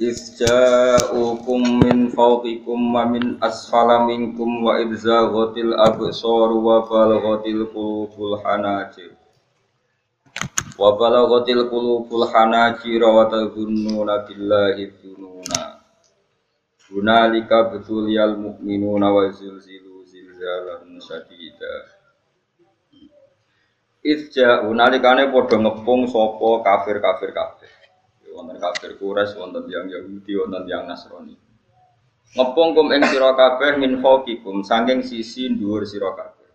Isja'ukum min fawqikum wa min asfala minkum wa idzaghatil absar wa balaghatil qulubul hanajir. Wa balaghatil qulubul hanajir wa tadhunnuna billahi dhununa. Hunalika betuliyal mu'minuna wa zilzilu zilzalan syadida. Isja'u nalikane padha ngepung sapa kafir-kafir kabeh wonten kafir Quraisy, wonten yang Yahudi, wonten yang Nasrani. Ngepung kum ing sira kabeh min fawqikum saking sisi dhuwur sira kabeh.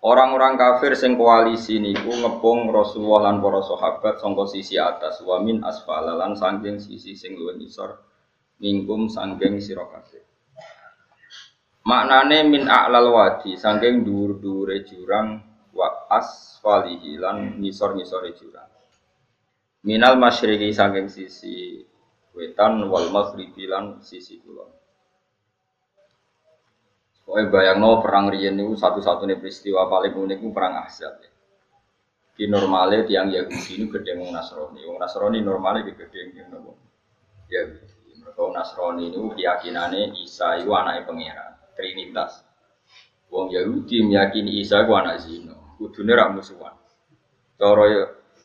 Orang-orang kafir sing koalisi niku ngepung Rasulullah lan para sahabat sangka sisi atas wa min asfala lan saking sisi sing luwih ngisor mingkum saking sira kabeh. Maknane min a'lal wadi saking dhuwur-dhuwure jurang wa asfalihi lan ngisor-ngisore jurang minal masyriqi saking sisi wetan wal maghribi lan sisi kulon. Pokoknya bayangno perang riyen niku satu-satunya peristiwa paling unik itu perang Ahzab. Ya. Di normalnya tiang Yahudi ini gede wong Nasrani. Wong Nasrani normalnya di gede yang nopo. Ya, mereka Nasrani ini keyakinannya Isa itu anaknya pangeran, Trinitas. Wong Yahudi meyakini Isa itu anak Zino, kudune rak musuhan. Cara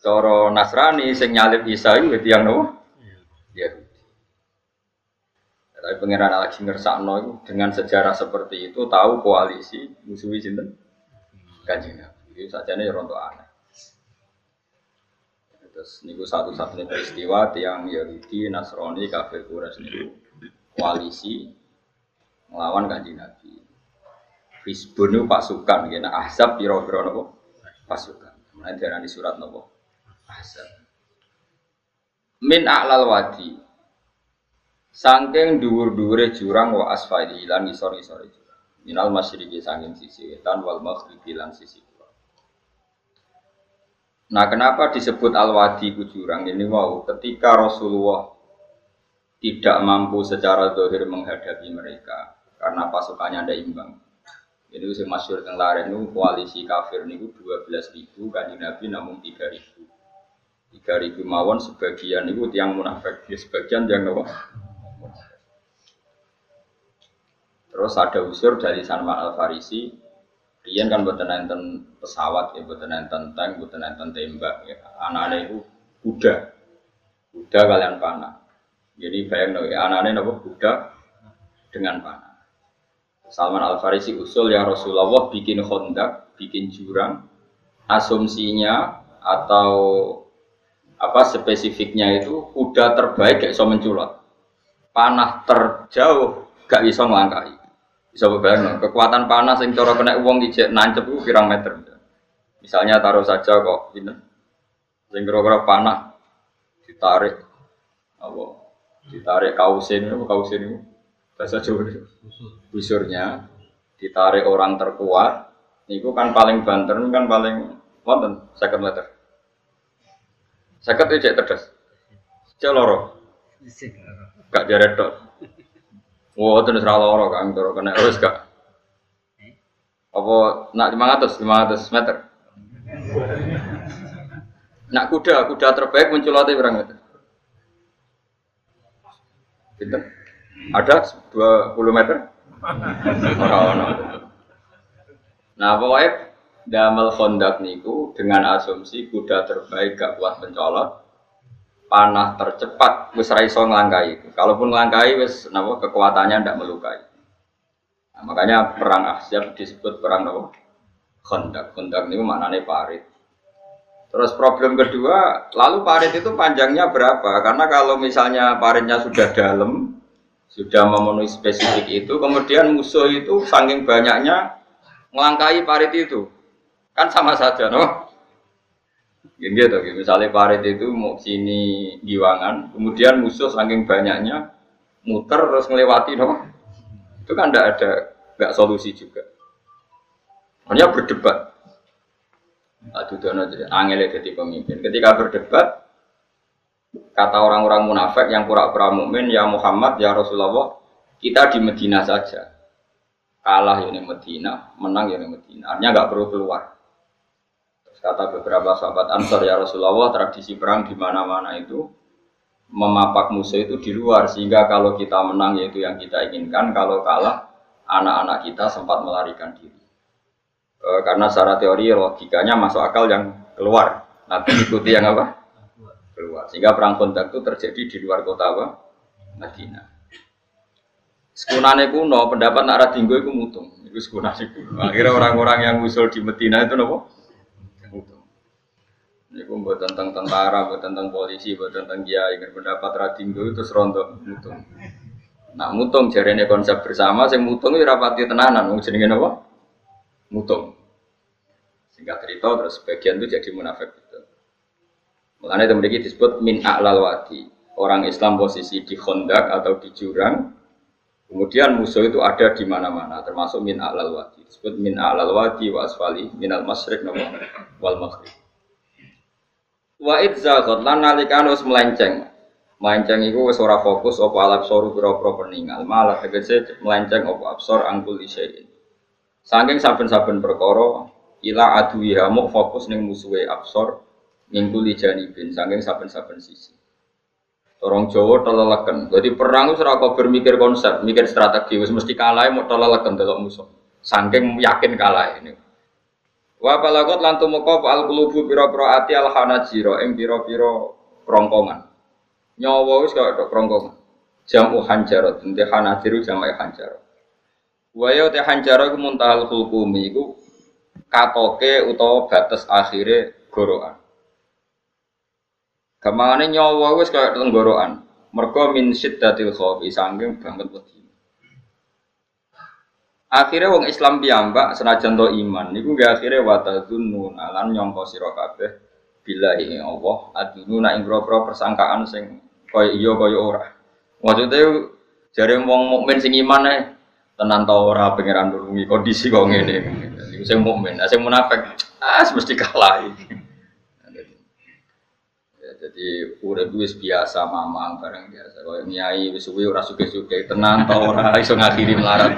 Cara Nasrani sing nyalip Isa itu yang nopo? Iya. Yahudi. Tapi pangeran lagi ngersakno itu dengan sejarah seperti itu tahu koalisi musuhi sinten? Kanjeng Nabi. Itu sajane ya rontok aneh. Terus niku satu-satunya peristiwa tiang Yahudi, Nasrani, kafir Quraisy niku koalisi melawan kanjeng Nabi. Itu pasukan, kena ahzab piro-piro nopo pasukan. Kemudian di surat nopo Hasan. Min a'lal wadi. Sangking dhuwur-dhuwure jurang wa asfali lan isor-isore jurang. Minal masyriqi sangking sisi wetan wal maghribi lan sisi kulon. Nah, kenapa disebut al-wadi ku jurang ini mau ketika Rasulullah tidak mampu secara dohir menghadapi mereka karena pasukannya ada imbang. Jadi usia masyur lain itu koalisi kafir niku 12 ribu, kan Nabi namun 3 ribu. Tiga ribu mawon sebagian itu tiang munafik, ya sebagian yang nopo. Terus ada unsur dari Salman Al Farisi, Rian kan buatan enten pesawat, ya buatan enten tank, buatan enten tembak, ya. anak-anak itu kuda, kuda kalian panah. Jadi bayang nopo, ya, anak-anak nopo kuda dengan panah. Salman Al Farisi usul ya Rasulullah bikin hondak, bikin jurang, asumsinya atau apa spesifiknya itu kuda terbaik gak bisa menculot. Panah terjauh gak bisa melangkahi bisa berbeda kekuatan panas yang cara kena uang di nancep itu pirang meter. Misalnya taruh saja kok ini. Sing kira panah ditarik. Apa? Ditarik kausin itu kausin itu bahasa Jawa busurnya ditarik orang terkuat. Itu kan paling banter kan paling wonten second letter Sakit itu cek terdas. Cek loro. Gak jaret dok. Wah, itu nusra loro kan, loro kena harus gak. Apa nak lima ratus, lima ratus meter. Nak kuda, kuda terbaik muncul lagi berapa meter? Pinter. Ada 20 meter? Nah, pokoknya damel kondak niku dengan asumsi kuda terbaik gak kuat pencolot panah tercepat wis ra iso nglangkai kalaupun nglangkai wis napa kekuatannya ndak melukai. Nah, makanya perang Ahzab disebut perang napa? Kondak. Kondak niku maknane parit. Terus problem kedua lalu parit itu panjangnya berapa? Karena kalau misalnya paritnya sudah dalam sudah memenuhi spesifik itu kemudian musuh itu saking banyaknya ngelangkai parit itu Kan sama saja, no? Gini gitu, misalnya parit itu mau sini giwangan, kemudian musuh saking banyaknya muter terus ngelewati, no? itu kan tidak ada nggak solusi juga. Hanya berdebat. Aduh, dono angel jadi pemimpin. Ketika berdebat, kata orang-orang munafik yang pura-pura mukmin, ya Muhammad, ya Rasulullah, kita di Medina saja. Kalah ya di Medina, menang ya di Medina. Artinya nggak perlu keluar. Kata beberapa sahabat Ansor ya Rasulullah, tradisi perang di mana-mana itu memapak musuh itu di luar sehingga kalau kita menang yaitu yang kita inginkan, kalau kalah anak-anak kita sempat melarikan diri. E, karena secara teori logikanya masuk akal yang keluar, nanti ikuti yang apa? Keluar. Sehingga perang kontak itu terjadi di luar kota apa? Madinah. Sekunane kuno, pendapat nak radinggo itu mutung. Itu sekunane. Akhirnya orang-orang yang usul di Medina itu nopo? Iku buat tentang tentara, buat tentang polisi, buat tentang kiai, pendapat radinggo itu serontok mutung. Nah mutung ini konsep bersama, saya mutung itu rapati tenanan, mau jenenge apa? Mutung. Singkat cerita terus sebagian itu jadi munafik itu. Makanya itu memiliki disebut min a'lal wadi. Orang Islam posisi di kondak atau di jurang, kemudian musuh itu ada di mana-mana, termasuk min a'lal wadi. Disebut min a'lal wadi wa asfali min al masrik wal maghrib. Wa idzaghot lan nalikan wis melenceng. Melenceng iku wis ora fokus apa alap soru pira-pira peninggal, malah tegese melenceng apa absor angkul isyai'in. Saking saben-saben perkara ila aduwiha mu fokus ning musuhe absor minggu janibin saking saben-saben sisi. Orang Jawa teleleken. Jadi perang itu ora bermikir konsep, mikir strategi wis mesti kalah mau teleleken delok musuh. Saking yakin kalah ini. Wa balagot lan tumeka al qulubu pira-pira ati al hanajira ing pira-pira krongkongan. Nyawa wis kaya tok krongkongan. Jamu hanjaro, dente hanajiru jamai hanjaro. Wa ya te hanjaro ku muntahal hukumi iku katoke utawa batas akhire gorokan. Gamangane nyawa wis kaya tenggorokan. Mergo min syiddatil khawfi saking banget wedi. Akhirnya wong Islam piyambak senajan to iman niku gak akhirnya watadzunun alan nyangka sira kabeh billahi Allah adununa ing boro persangkaan sing kaya iya kaya ora. Maksudnya jare wong mukmin sing iman ae tenan ta ora pangeran nulungi kondisi kok ngene. Sing mukmin, sing munafik ah mesti kalah iki. Jadi urip wis biasa mamang bareng biasa. Kaya nyai wis suwi ora suke-suke tenan ta ora iso ngakhiri melarat.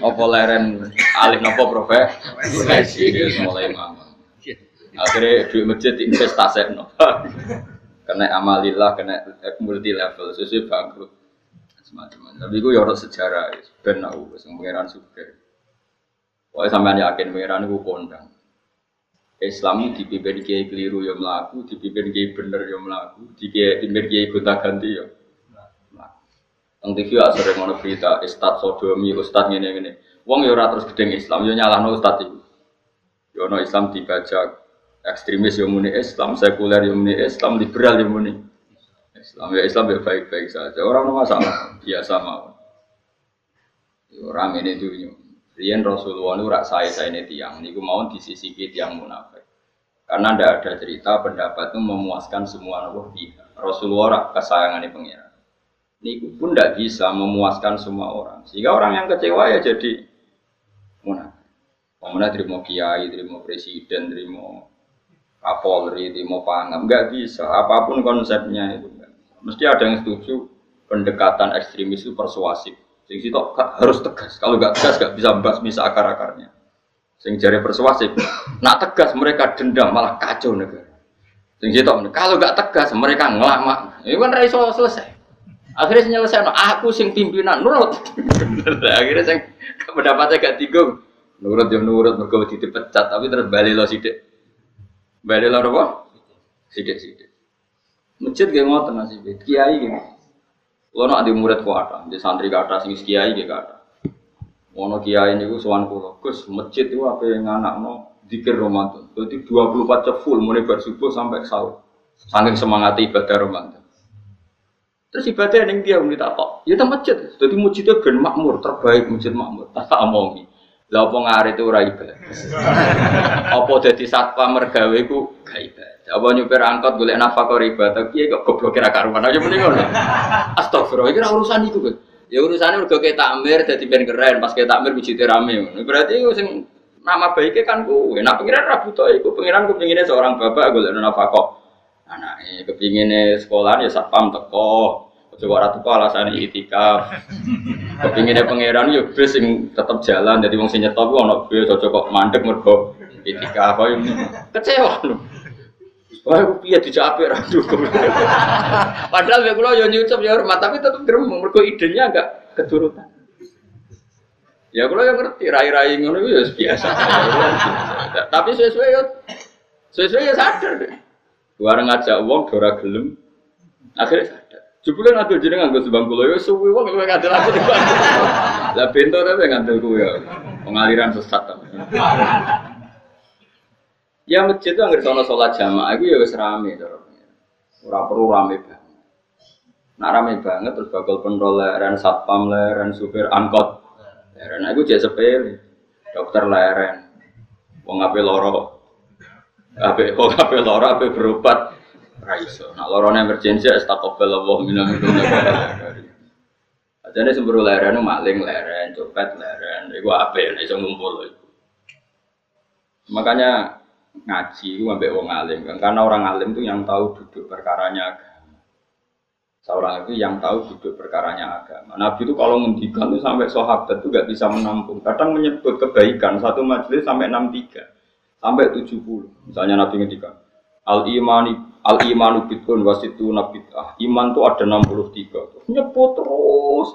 Apa leren alih napa profesi wis mulai mamang. Akhirnya duit masjid investasi no. kena amalillah, kena multi level, sesuai bangkrut. Semacam Tapi gue yorot sejarah, ben aku, pangeran suke. Pokoknya sampean yakin pangeran gue kondang. Islam dipimpin kiai keliru ya melaku, dipimpin kiai bener ya melaku, dipimpin kiai gonta ganti ya. Teng TV ya sering ngono berita Ustad sodomi, Ustad ngene ngene. Wong ya terus gedeng Islam, ya nyalahno Ustad itu. Ya ono Islam dibaca ekstremis ya muni Islam, sekuler ya muni Islam, liberal ya muni Islam. Ya Islam ya baik-baik saja. Orang masalah, biasa mau. Ya, orang ini tuh Rian Rasulullah itu rak saya saya ini tiang, niku mau di sisi tiang munafik. Karena tidak ada cerita pendapat itu memuaskan semua pihak. Rasulullah rak ini pengiran. Niku pun tidak bisa memuaskan semua orang. Sehingga orang yang kecewa ya jadi munafik. Pemenang terima kiai, terima presiden, terima kapolri, terima pangam, nggak bisa. Apa pun konsepnya itu, mesti ada yang setuju pendekatan ekstremis itu persuasif Sing situ harus tegas. Kalau nggak tegas nggak bisa bahas bisa akar-akarnya. Sing jari persuasif. Nak tegas mereka dendam malah kacau negara. Sing situ kalau nggak tegas mereka ngelama. Ini kan raiso selesai. Akhirnya selesai. No, aku sing pimpinan nurut. Akhirnya sing pendapatnya gak tiga. Nurut yang nurut mereka dipecat tapi terus balik lo sidik. Balik lo apa? Sidik sidik. Masjid gak ngotot nasib. Kiai gak kalau nak di murid kuat, di santri kata sing kiai gitu kata. Mono kiai ini gue sowan kulo, gus masjid itu apa yang anak no dikir Ramadan. Jadi 24 jam full mulai bersubuh sampai sahur. Saking semangat ibadah Ramadan. Terus ibadah yang dia tak kok, ya tempat masjid. Jadi masjidnya ben makmur, terbaik masjid makmur. Tak omongi. Lah apa ngarit itu ora ibadah. apa dadi satpam mergawe ku gak ibadah. Apa nyupir angkot golek nafkah ibadah piye kok goblok kira karuan aja mending ngono. Astagfirullah iki urusan iku kok. Ya urusannya mergo ke takmir dadi ben keren, pas ke takmir wujute rame. Berarti sing nama baiknya kan ku. Nah pengiran rabu to iku pengiran kepinginnya seorang bapak golek nafkah. Anake kepinginnya sekolah ya satpam teko. Coba ratu kok alasan itikaf. Kepinginnya pangeran ya bis sing tetep jalan. Jadi wong sing nyetop ku ono bis aja kok mandek mergo itikaf. Kecewa lho. Wah, aku piye dicape ra Padahal ya kula yo nyucup ya hormat, tapi tetep gremeng mergo idenya enggak keturutan. Ya kula yang ngerti rai-rai ngono ya biasa. Tapi sesuai ya sesuai ya sadar. Warang ngajak wong ora gelem. Akhirnya. Jebule ngadul jeneng nganggo sebang kula ya suwi wong kowe ngadul aku di Lah bento tapi ngadul ku ya. Pengaliran sesat. Ya masjid itu nggak sono sholat jamaah itu ya wis rame Ora perlu rame banget. Nah rame banget terus bakal penrol leren, satpam leren, supir angkot leren. Nah itu jadi sepele. Dokter leren. Wong ape loro. Ape wong ape loro ape berobat. Raiso. Nah lorone emergensi astagfirullah minal Jadi semburu leren maling leren, copet leren. Iku ape nek iso ngumpul itu. Makanya ngaji itu sampai wong alim kan karena orang alim itu yang tahu duduk perkaranya agama seorang itu yang tahu duduk perkaranya agama Nabi itu kalau ngendikan itu sampai sahabat itu gak bisa menampung kadang menyebut kebaikan satu majelis sampai 63 sampai 70 misalnya Nabi ngendikan al imani al imanu bitun wasitu nabitah iman itu ada 63 nyebut terus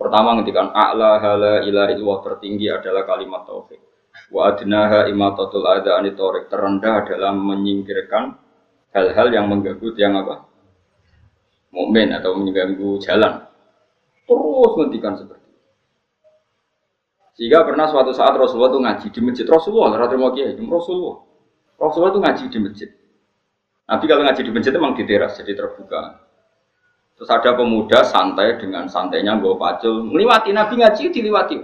pertama ngendikan a'la hala ilahi tertinggi adalah kalimat tauhid Wa adnaha imatatul ada anitorik terendah adalah menyingkirkan hal-hal yang mengganggu yang apa? Mukmin atau mengganggu jalan. Terus ngendikan seperti itu. Sehingga pernah suatu saat Rasulullah itu ngaji di masjid Rasulullah, kiai, Rasulullah. Rasulullah itu ngaji di masjid. Nabi kalau ngaji di masjid memang di teras, jadi terbuka. Terus ada pemuda santai dengan santainya gue pacul, melewati Nabi ngaji diliwati.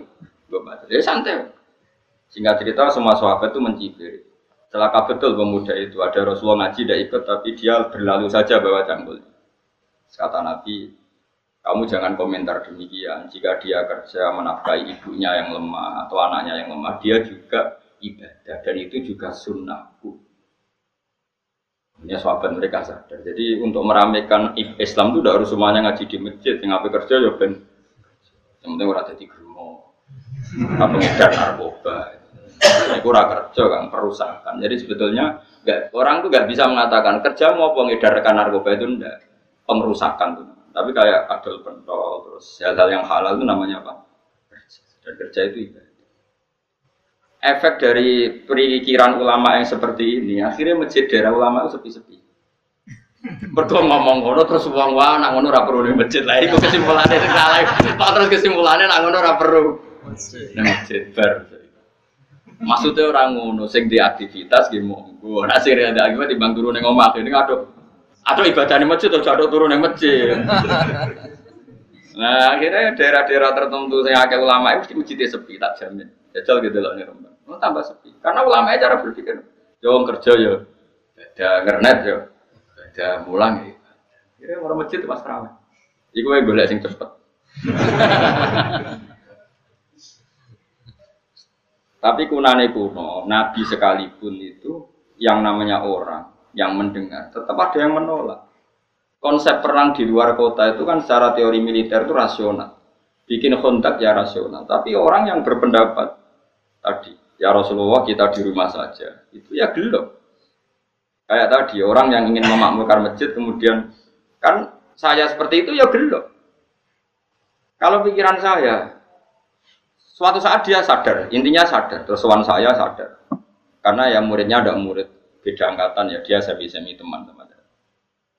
Gue pacul, ya santai. Singkat cerita semua sahabat itu mencibir. Celaka betul pemuda itu. Ada Rasulullah ngaji tidak ikut tapi dia berlalu saja bawa cangkul. Kata Nabi, kamu jangan komentar demikian. Jika dia kerja menafkahi ibunya yang lemah atau anaknya yang lemah, dia juga ibadah dan itu juga sunnahku. Ini sahabat mereka sadar. Jadi untuk meramaikan Islam itu tidak harus semuanya ngaji di masjid. Yang apa kerja ya ben. Yang penting orang jadi gerumo. Apa ngedar narkoba. Ini kurang kerja kan perusahaan. Jadi sebetulnya gak, orang tuh gak bisa mengatakan kerja mau pengedarkan narkoba itu enggak pengerusakan tuh. Tapi kayak adol pentol terus hal-hal yang halal itu namanya apa? Kerja. Dan kerja itu ibadah. Efek dari perikiran ulama yang seperti ini, akhirnya masjid daerah ulama itu sepi-sepi. Mergo ngomong ngono terus wong wae nak ngono ora perlu ning masjid. Lah iku kesimpulane sing salah. Terus kesimpulannya nak ngono ora perlu. Masjid bar. Maksudnya orang ngono, sing di aktivitas gitu monggo. Nah sing ada akibat bang turun yang omah ini ada ibadah di masjid atau ada turun yang masjid. nah akhirnya daerah-daerah tertentu yang agak ulama itu mesti masjidnya sepi tak jamin. Jajal gitu loh nih Rembang. Oh, tambah sepi. Karena ulama cara berpikir, jauh kerja ya, ada ngernet ya, ada mulang ya. Kira orang masjid mas ramai. Iku yang boleh sing cepet. Tapi kunane kuno, Nabi sekalipun itu yang namanya orang yang mendengar, tetap ada yang menolak. Konsep perang di luar kota itu kan secara teori militer itu rasional. Bikin kontak ya rasional. Tapi orang yang berpendapat tadi, ya Rasulullah kita di rumah saja, itu ya gelap. Kayak tadi, orang yang ingin memakmurkan masjid kemudian, kan saya seperti itu ya gelap. Kalau pikiran saya, Suatu saat dia sadar, intinya sadar, terus saya sadar. Karena yang muridnya ada murid beda angkatan ya, dia semi-semi teman-teman.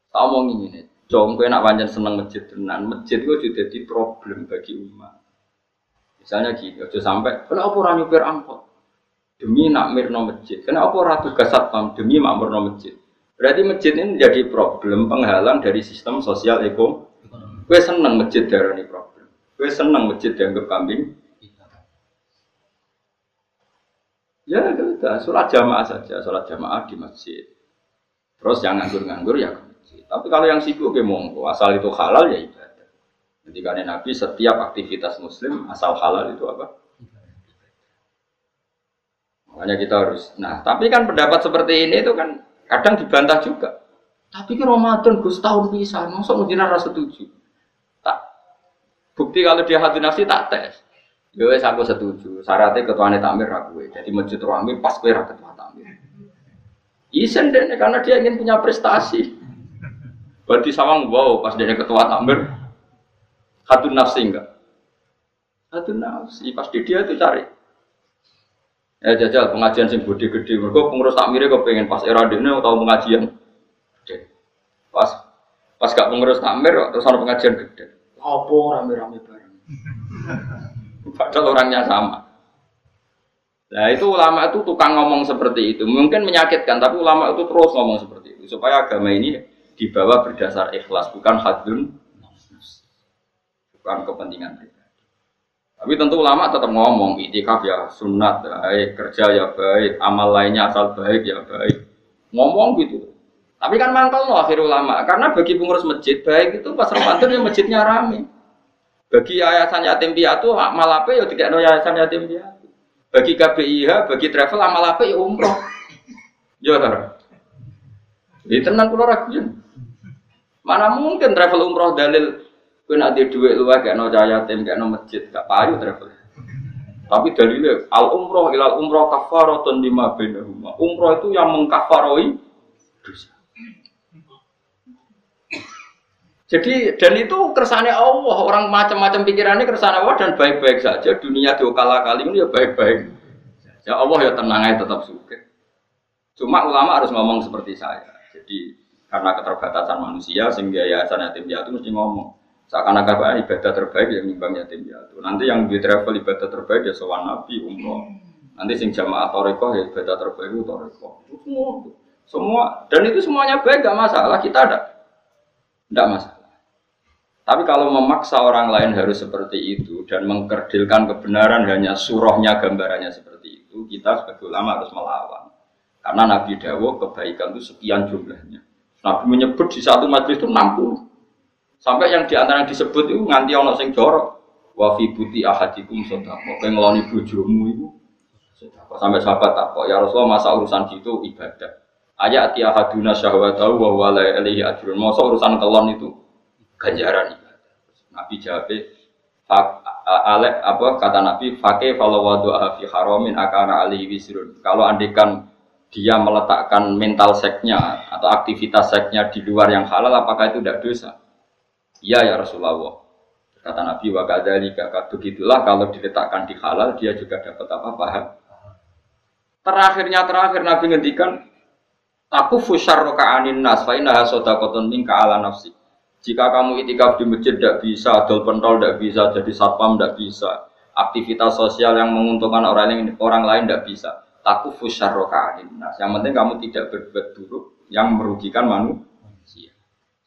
Tak omong ini, Jom gue nak panjang seneng masjid tenan, masjid gue juga jadi problem bagi umat. Misalnya gitu, aja sampai, kenapa orang nyupir angkot? Demi nak mirno masjid. Kenapa orang tugas satpam? Demi makmurno masjid. Berarti masjid ini menjadi problem penghalang dari sistem sosial ekonomi. Gue seneng masjid darah ini problem. Gue seneng masjid dianggap kambing Ya sudah, sholat jamaah saja, sholat jamaah di masjid. Terus yang nganggur-nganggur ya. Tapi kalau yang sibuk ya monggo, asal itu halal ya ibadah. Jadi karena Nabi setiap aktivitas Muslim asal halal itu apa? Makanya kita harus. Nah, tapi kan pendapat seperti ini itu kan kadang dibantah juga. Tapi ke Ramadan Gus tahun bisa, masa mungkin rasa setuju. Tak. Bukti kalau dia hati nafsi tak tes. Ya wes aku setuju. Syaratnya ketuanya takmir aku. Jadi masjid rame pas ra ketua takmir. Isen deh karena dia ingin punya prestasi. Berarti sawang wow pas dia ketua takmir hatun nafsi enggak? Hatun nafsi pasti dia itu cari. Ya jajal pengajian sing gede-gede. Mereka pengurus takmirnya kok pengen pas era dini atau pengajian gede. Pas pas gak pengurus takmir terus ada pengajian gede. Apa rame-rame bareng. Padahal orangnya sama. Nah itu ulama itu tukang ngomong seperti itu. Mungkin menyakitkan, tapi ulama itu terus ngomong seperti itu. Supaya agama ini dibawa berdasar ikhlas, bukan hadun, bukan kepentingan pribadi. Tapi tentu ulama tetap ngomong, itikaf ya sunat, baik, kerja ya baik, amal lainnya asal baik ya baik. Ngomong gitu. Tapi kan mangkal loh akhir ulama, karena bagi pengurus masjid baik itu pas Ramadan ya masjidnya rame. Bagi yayasan yatim piatu amal apa ya tidak ada yayasan yatim piatu. Bagi KBIH, bagi travel amal apa ya umroh. Ya tar. Ini tenang kalau ragu Mana mungkin travel umroh dalil kau nanti duit lu kayak no yatim kayak no masjid gak payu travel. Tapi dalilnya al umroh ilal umroh kafaratun lima rumah. Umroh itu yang mengkafaroi dosa. Jadi dan itu kersane Allah, orang macam-macam pikirannya kersane Allah dan baik-baik saja. Dunia diokala kali ini ya baik-baik. Ya Allah ya tenang aja tetap suka. Cuma ulama harus ngomong seperti saya. Jadi karena keterbatasan manusia sehingga yayasan yatim piatu mesti ngomong. Seakan-akan ibadah terbaik yang nimbang yatim piatu. Nanti yang di travel ibadah terbaik ya sowan nabi umroh. Nanti sing jamaah toriko ya ibadah terbaik itu toriko. Semua, semua dan itu semuanya baik gak masalah. Kita ada, tidak masalah. Tapi kalau memaksa orang lain harus seperti itu dan mengkerdilkan kebenaran hanya surahnya gambarannya seperti itu, kita sebagai ulama harus melawan. Karena Nabi Dawo kebaikan itu sekian jumlahnya. Nabi menyebut di satu majlis itu 60. Sampai yang di antara yang disebut itu nganti ono sing jorok. Wa fi buti ahadikum sedekah. Kowe ngeloni bojomu itu Sampai sahabat takok, ya Rasulullah masa urusan gitu ibadah. Ayat ti ahaduna syahwatahu wa wala ilaihi ajrun. Masa urusan kelon itu ganjaran Nabi jawab Alek apa kata Nabi fake kalau wadu fi haramin akana ali wisrun. Kalau andikan dia meletakkan mental seknya atau aktivitas seknya di luar yang halal, apakah itu tidak dosa? Iya ya Rasulullah. Kata Nabi wa kadzalika begitulah kalau diletakkan di halal dia juga dapat apa paham. Terakhirnya terakhir Nabi ngendikan aku fusyar anin nas fa innaha sadaqatun minka ala nafsi. Jika kamu itikaf di masjid tidak bisa, dol pentol tidak bisa, jadi satpam tidak bisa, aktivitas sosial yang menguntungkan orang lain orang lain tidak bisa. Taku fusyarroka nah, Yang penting kamu tidak berbuat buruk yang merugikan manusia.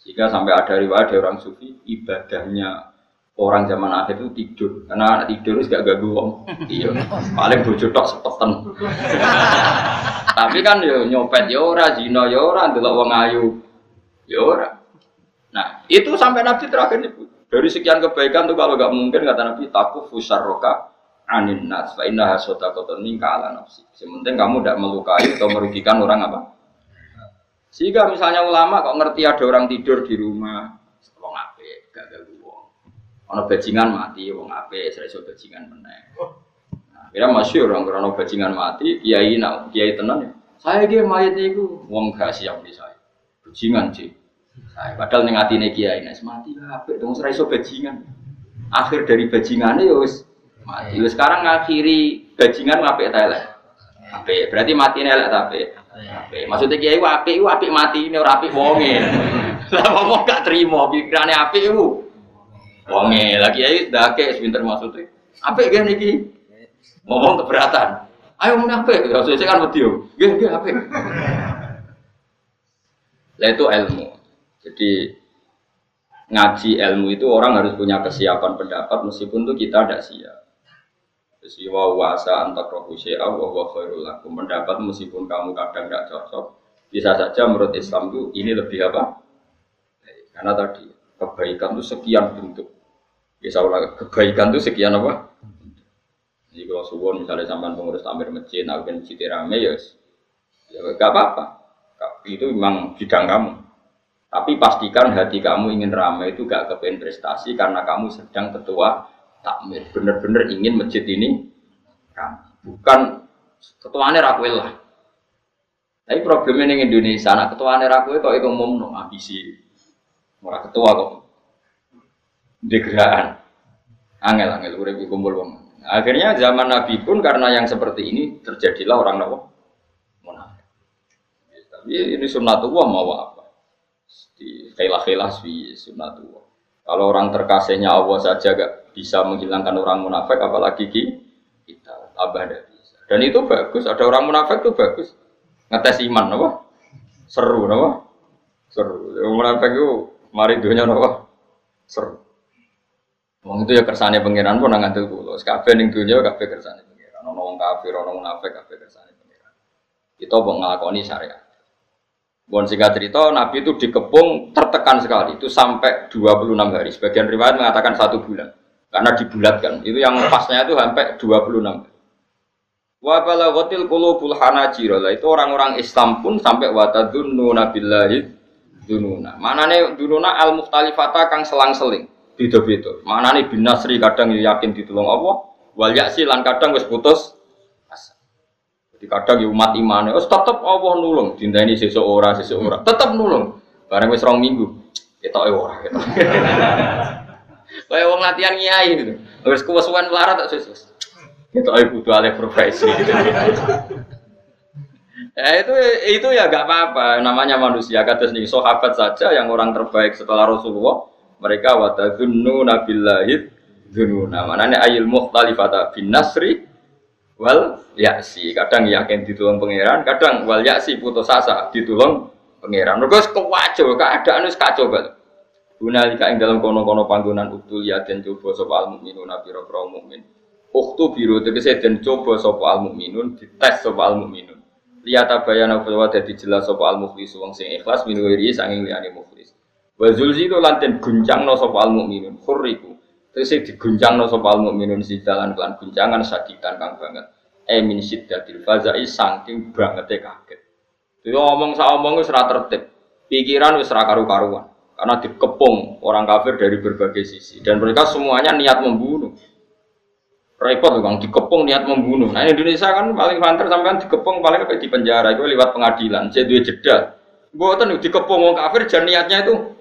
Jika sampai ada riwayat dari orang sufi ibadahnya orang zaman akhir itu tidur. Karena anak tidur itu gak ganggu wong. Iya. Paling bojo tok sepeten. Tapi kan yo nyopet yo ora zina yo ora ndelok wong ayu yo ora. Nah, itu sampai Nabi terakhir nyebut. Dari sekian kebaikan tuh kalau nggak mungkin kata Nabi taku fusarroka anin nas fa inna hasota koton ala nafsi. Sementing kamu tidak melukai atau merugikan orang apa. Sehingga misalnya ulama kok ngerti ada orang tidur di rumah, wong ape, gak ganggu wong. Bajingan mati, wong ape, sereso bajingan meneh. Nah, kira masih orang karena bajingan mati, kiai nak kiai tenan ya. Saya dia mayat itu, wong gak siap di saya. Bajingan sih. Nah, padahal ning atine kiai nek mati apik dong ora iso bajingan. Akhir dari bajingane ya wis mati. Wis sekarang ngakhiri bajingan apik ta elek? Apik. Berarti mati elek ta apik? Apik. Maksudnya kiai ku apik ku apik mati ini ora apik wonge. Lah wong gak trimo pikirane apik ku. Wonge. Lah kiai ndake pinter maksudnya. Apik gen iki. Ngomong keberatan. Ayo mun apik. Ya sesuk kan wedi yo. Nggih nggih apik. Lah itu ilmu. Jadi ngaji ilmu itu orang harus punya kesiapan pendapat meskipun tuh kita tidak siap. Siwa wasa antak rohu syai'a wa wa khairul meskipun kamu kadang tidak cocok, bisa saja menurut Islam itu ini lebih apa? Karena tadi kebaikan itu sekian bentuk. Bisa ulang kebaikan itu sekian apa? Jadi kalau suwon misalnya sampai pengurus tamir masjid, aku kan masjid rame ya, ya gak apa-apa. Itu memang bidang kamu. Tapi pastikan hati kamu ingin ramai itu gak kepengen prestasi karena kamu sedang ketua takmir. Bener-bener ingin masjid ini. Bukan ketuanya rakwil lah. Tapi problemnya di Indonesia, anak ketuanya rakwil kok itu umum no ambisi. Orang ketua kok. Degraan. Angel angel urip kumpul wong. Akhirnya zaman Nabi pun karena yang seperti ini terjadilah orang nawa. Tapi ini sunnatullah mau apa? Di khailah-khailah di sunnatullah. Kalau orang terkasihnya Allah saja gak bisa menghilangkan orang munafik, apalagi kita abah tidak bisa. Dan itu bagus. Ada orang munafik itu bagus. Ngetes iman, apa? Seru, apa? Seru. Munafik itu mari dunia, apa? Seru. Wong itu ya kersane pangeran pun nang ngandel kula. Kabeh ning donya kabeh kersane pangeran. Ono wong kafir, ono munafik kabeh kersane pangeran. Kita mau nglakoni syariat. Bon singkat cerita, Nabi itu dikepung tertekan sekali. Itu sampai 26 hari. Sebagian riwayat mengatakan satu bulan. Karena dibulatkan. Itu yang pasnya itu sampai 26 hari. Wa balaghatil qulubul hanajir. Itu orang-orang Islam pun sampai watadunnu nabillahi dununa. Manane dununa al mukhtalifata kang selang-seling beda-beda. Mana nih bin Nasri kadang yakin ditolong Allah, wal yaksi lan kadang wis putus. Jadi kadang ya umat iman, oh tetap Allah nulung, dinta ini seseorang seseorang, tetap nulung. Barang wis rong minggu, kita ora kita. Kayak wong latihan nyai gitu. Wis kuwesuan melarat tak sus. Kita ayo butuh alih profesi. Gitu. Ya itu itu ya gak apa-apa, namanya manusia. Kata nih sahabat saja yang orang terbaik setelah Rasulullah mereka watadzunnu nabillahid dzununa manane ayil mukhtalifata bin nasri wal yaksi kadang yakin ditulung pangeran kadang wal yaksi putus asa ditulung pangeran mergo kewajo keadaan wis kacau banget Gunalika ing dalam kono-kono panggonan uktul ya den coba sapa al mukminun pira-pira mukmin. Uktu biru tegese den coba sapa al mukminun dites sapa al mukminun. Liyata bayana bahwa dadi jelas sapa al muflis wong sing ikhlas min wiri sanging liyane muflis. Wa zulzilu lan den guncangno sapa al mukminun khurriku. Tegese diguncangno sapa al mukminun sidalan kelan guncangan saditan kang banget. E min siddatil fazai saking bangete kaget. Itu ngomong sak omong ora tertib. Pikiran wis karu-karuan. Karena dikepung orang kafir dari berbagai sisi dan mereka semuanya niat membunuh. Repot bang, dikepung niat membunuh. Nah Indonesia kan paling banter sampean dikepung paling kayak di penjara itu lewat pengadilan. Jadi jeda. Buatan dikepung orang kafir dan niatnya itu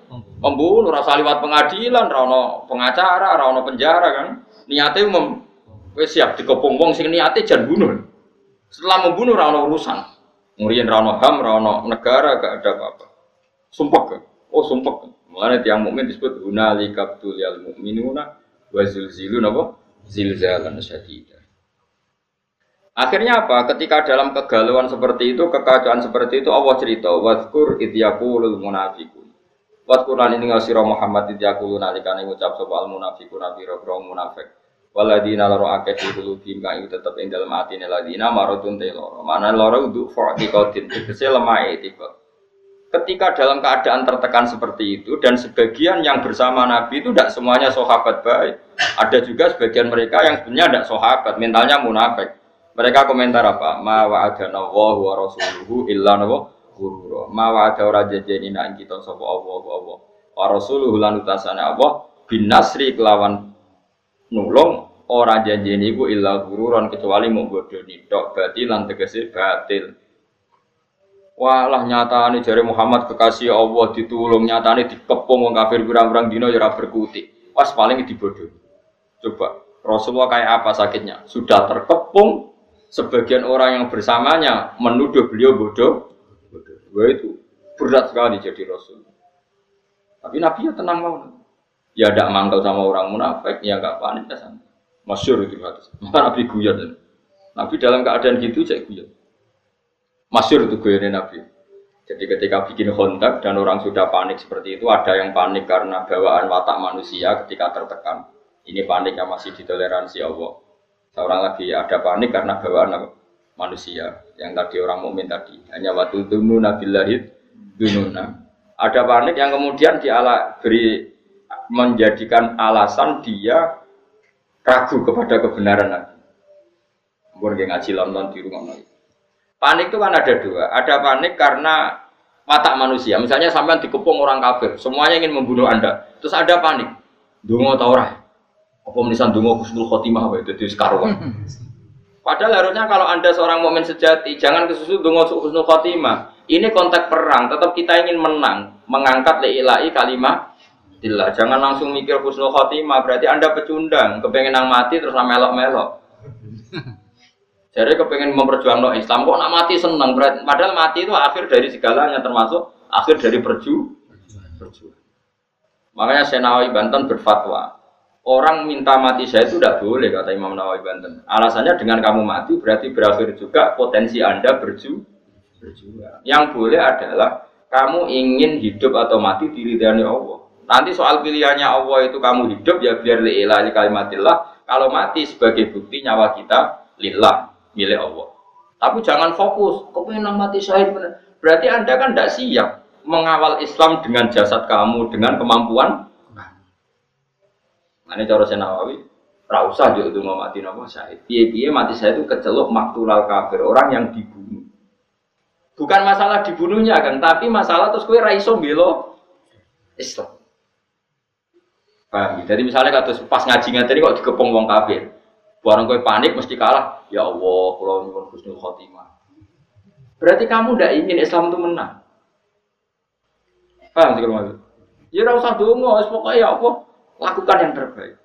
membunuh rasa lewat pengadilan, rano pengacara, rano penjara kan. Niatnya mem siap dikepung wong sing niatnya jangan bunuh. Setelah membunuh rano urusan. Ngurian rano ham, rano negara gak ada apa-apa. Sumpah kan? Oh sumpah kan? Mulanya tiang mukmin disebut hunali kaptul yal mukminuna wa zilzilun apa? Zilzalan syadidah. Akhirnya apa? Ketika dalam kegalauan seperti itu, kekacauan seperti itu, Allah cerita, Wadkur idyaqulul munafiqun. Wat Quran ini ngasih Muhammad idyaku nalikane ngucap sapa al munafiqun biro biro munafik. Waladina loro akeh fi qulubihim kang tetep ing dalem atine ladina maradun te loro. Mana loro untuk fa'tiqatin tegese lemah etika. Ketika dalam keadaan tertekan seperti itu dan sebagian yang bersama Nabi itu tidak semuanya sahabat baik. Ada juga sebagian mereka yang sebenarnya tidak sahabat, mentalnya munafik. Mereka komentar apa? Ma wa'adana wa rasuluhu illa nawa gurura. Mawa ada ora jajeni nak kita sapa Allah Allah. Wa rasuluhu lan utasane Allah bin nasri kelawan nulung ora janjeni iku illa gururan kecuali mau bodoni tok lan tegese batil. Walah nyatane jare Muhammad kekasih Allah ditulung nyatane dikepung wong kafir pirang-pirang dina ya berkutik. Pas paling dibodohi. Coba Rasulullah kayak apa sakitnya? Sudah terkepung, sebagian orang yang bersamanya menuduh beliau bodoh, Gue itu berat sekali jadi rasul. Tapi Nabi ya tenang mau. Ya tidak mangkal sama orang munafik, ya nggak panik ya sama. Masyur itu hadis. Nabi guyon. Nabi dalam keadaan gitu saya guyon. Masyur itu guyonnya Nabi. Jadi ketika bikin kontak dan orang sudah panik seperti itu, ada yang panik karena bawaan watak manusia ketika tertekan. Ini panik yang masih ditoleransi Allah. Seorang lagi ada panik karena bawaan? Manusia yang tadi orang mukmin tadi hanya waktu itu nabilahid dununa ada panik yang kemudian diala beri menjadikan alasan dia ragu kepada kebenaran lagi. Mungkin ngaji London di rumah lagi. Panik itu kan ada dua. Ada panik karena mata manusia. Misalnya sampai dikepung orang kafir, semuanya ingin membunuh anda. Terus ada panik. Dungo tau Apa menisan dungo khotimah itu sekaruan. Padahal harusnya kalau anda seorang mukmin sejati, jangan kesusu dungo kusnul khotimah. Ini konteks perang, tetap kita ingin menang, mengangkat leilai kalimat Dillah. Jangan langsung mikir kusnul khotimah, berarti anda pecundang, kepengen nang mati terus melok-melok. Jadi kepengen memperjuangkan Islam kok nak mati seneng, berarti padahal mati itu akhir dari segalanya termasuk akhir dari perju perjuangan. Makanya Senawi Banten berfatwa, orang minta mati saya itu tidak boleh kata Imam Nawawi Banten. Alasannya dengan kamu mati berarti berakhir juga potensi anda berju berjuang. Yang boleh adalah kamu ingin hidup atau mati diridhani Allah. Nanti soal pilihannya Allah itu kamu hidup ya biar li'ilah kalimatillah. Kalau mati sebagai bukti nyawa kita lillah milik Allah. Tapi jangan fokus, kepengen mati syahid Berarti anda kan tidak siap mengawal Islam dengan jasad kamu, dengan kemampuan ini cara saya Nawawi, rausah juga itu mau mati nama syahid. Piye-piye mati saya itu kecelok maktural kafir, orang yang dibunuh. Bukan masalah dibunuhnya kan, tapi masalah terus kue raiso belo Islam. Paham? Jadi misalnya kata pas ngaji tadi kok dikepung wong kafir, barang kue panik mesti kalah. Ya Allah, kalau nyuwun husnul khotimah. Berarti kamu tidak ingin Islam itu menang. Paham sih kalau Ya ora usah dongo, pokoknya ya apa? Lakukan yang terbaik.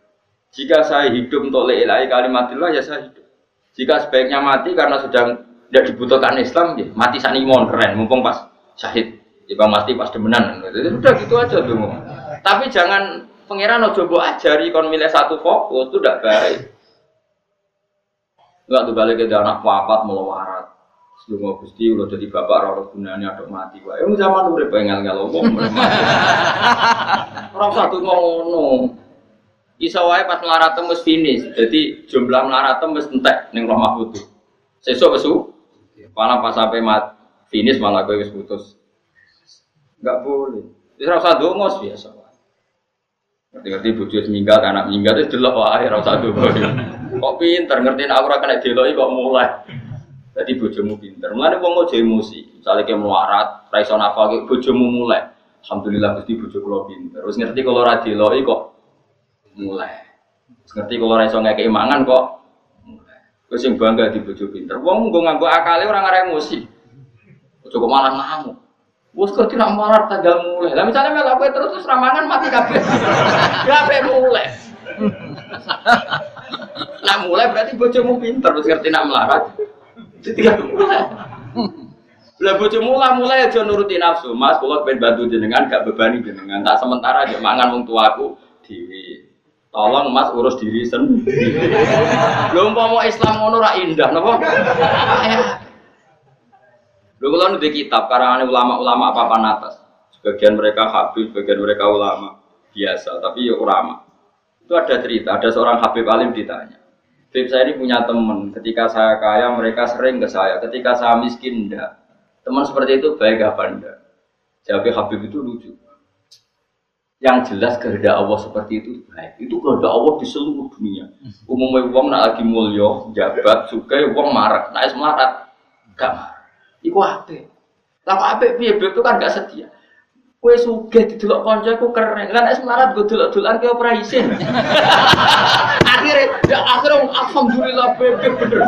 Jika saya hidup untuk leilai kalimatillah ya saya hidup. Jika sebaiknya mati karena sudah tidak dibutuhkan Islam, ya mati sanimon keren, mumpung pas syahid. Ya bang mati pas demenan. Jadi sudah gitu aja dulu. Tapi jangan pangeran ojo mbok ajari kon milih satu fokus itu tidak baik. Enggak tuh balik ke anak papat melawarat. Sebelum gusti udah jadi bapak rawat gunanya ada mati. Wah, yang zaman udah pengen kalau ngomong. Orang satu ngono. Isa wae pas melarat tembus finish. Jadi jumlah melarat tembus entek ning Roh Mahfud. Sesuk kesu. Malah pas sampai mat finish malah gue wis putus. Enggak boleh. Wis ora usah biasa. Ngerti-ngerti bojo meninggal, anak meninggal itu delok wae ora usah dongo. Kok pinter ngerti aku ora kena deloki kok mulai. Jadi bojomu pinter. Mulane wong aja emosi. Misale ke melarat, ra iso nafal bojomu mulai. Alhamdulillah Gusti bojo kula pinter. Wis ngerti kalau ora diloki kok mulai. Wis ngerti kalau ora iso ngekeki mangan kok mulai. Wis sing bangga di bojo pinter. Wong nggo nganggo akale ora ngare emosi. Bojo kok malah ngamuk. Wes kok tidak marah tanggal mulai. Lah misalnya melu terus terus ramangan mati kabeh. Kabeh mulai. Nah mulai berarti bojomu pinter, wis ngerti nak melarat. Tidak mulai. Lah bojo mula mulai aja nuruti nafsu, Mas, kula pengen bantu jenengan gak bebani jenengan. Tak sementara aja mangan wong tuaku diri. Tolong Mas urus diri sendiri. Lho mau Islam ngono ra indah napa? Lho kula nulis kitab karangane ulama-ulama papan atas. Sebagian mereka habib, sebagian mereka ulama biasa, tapi ya ulama. Itu ada cerita, ada seorang habib alim ditanya. Habib saya ini punya teman, ketika saya kaya mereka sering ke saya, ketika saya miskin enggak. Teman seperti itu baik apa enggak? Jawabnya Habib itu lucu. Yang jelas kehendak Allah seperti itu baik. Itu kehendak Allah di seluruh dunia. Umumnya uang nak lagi mulio, jabat, suka, uang marah, naik semarat, gak marah. Iku apa? Lah apa? Piye itu kan gak setia. Kue suge didelok konco aku keren. Lah nek semarat gue delok-delokan ke ora isin. akhirnya ya akhirnya alhamdulillah bebek bener.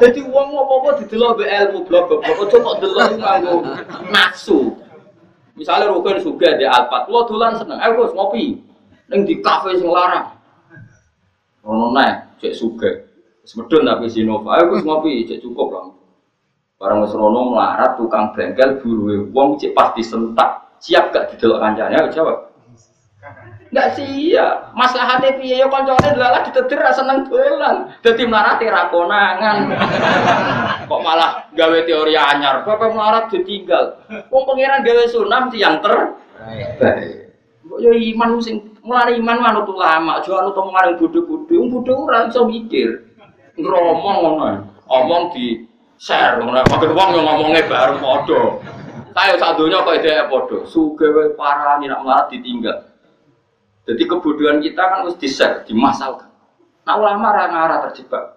Jadi uang mau apa didelok be ilmu blok. Ojo kok delok nganggo nafsu. Misalnya Rukun suge di Alphard, lo dolan seneng. Ayo Gus ngopi. Ning di kafe sing larang. Ono nae cek suge. Semedun tapi Sinova. Ayo Gus ngopi, cek cukup lah. Barang wis rono melarat tukang bengkel buruwe wong cek pasti sentak Siap gak didelok kancane? Ayo jawab. Enggak siap. Maslahate piye yo kancane delalah ditetir ra seneng dolan. Dadi mlarate ra konangan. Kok malah gawe teori anyar. Kok melarat ditinggal. Wong pangeran gawe sunam yang ter. Baik. Kok yo iman sing mulane iman manut ulama, aja anut omongan bodho-bodho. Wong bodho ora iso mikir. Ngromong ngono. Omong di share ngono. Makin wong yang ngomongnya bareng padha. Kayak sak donya kok ide padha. Sugih wae parah nak melarat ditinggal. Jadi kebodohan kita kan harus di-share, dimasalkan. Nah ulama ra ngarah terjebak.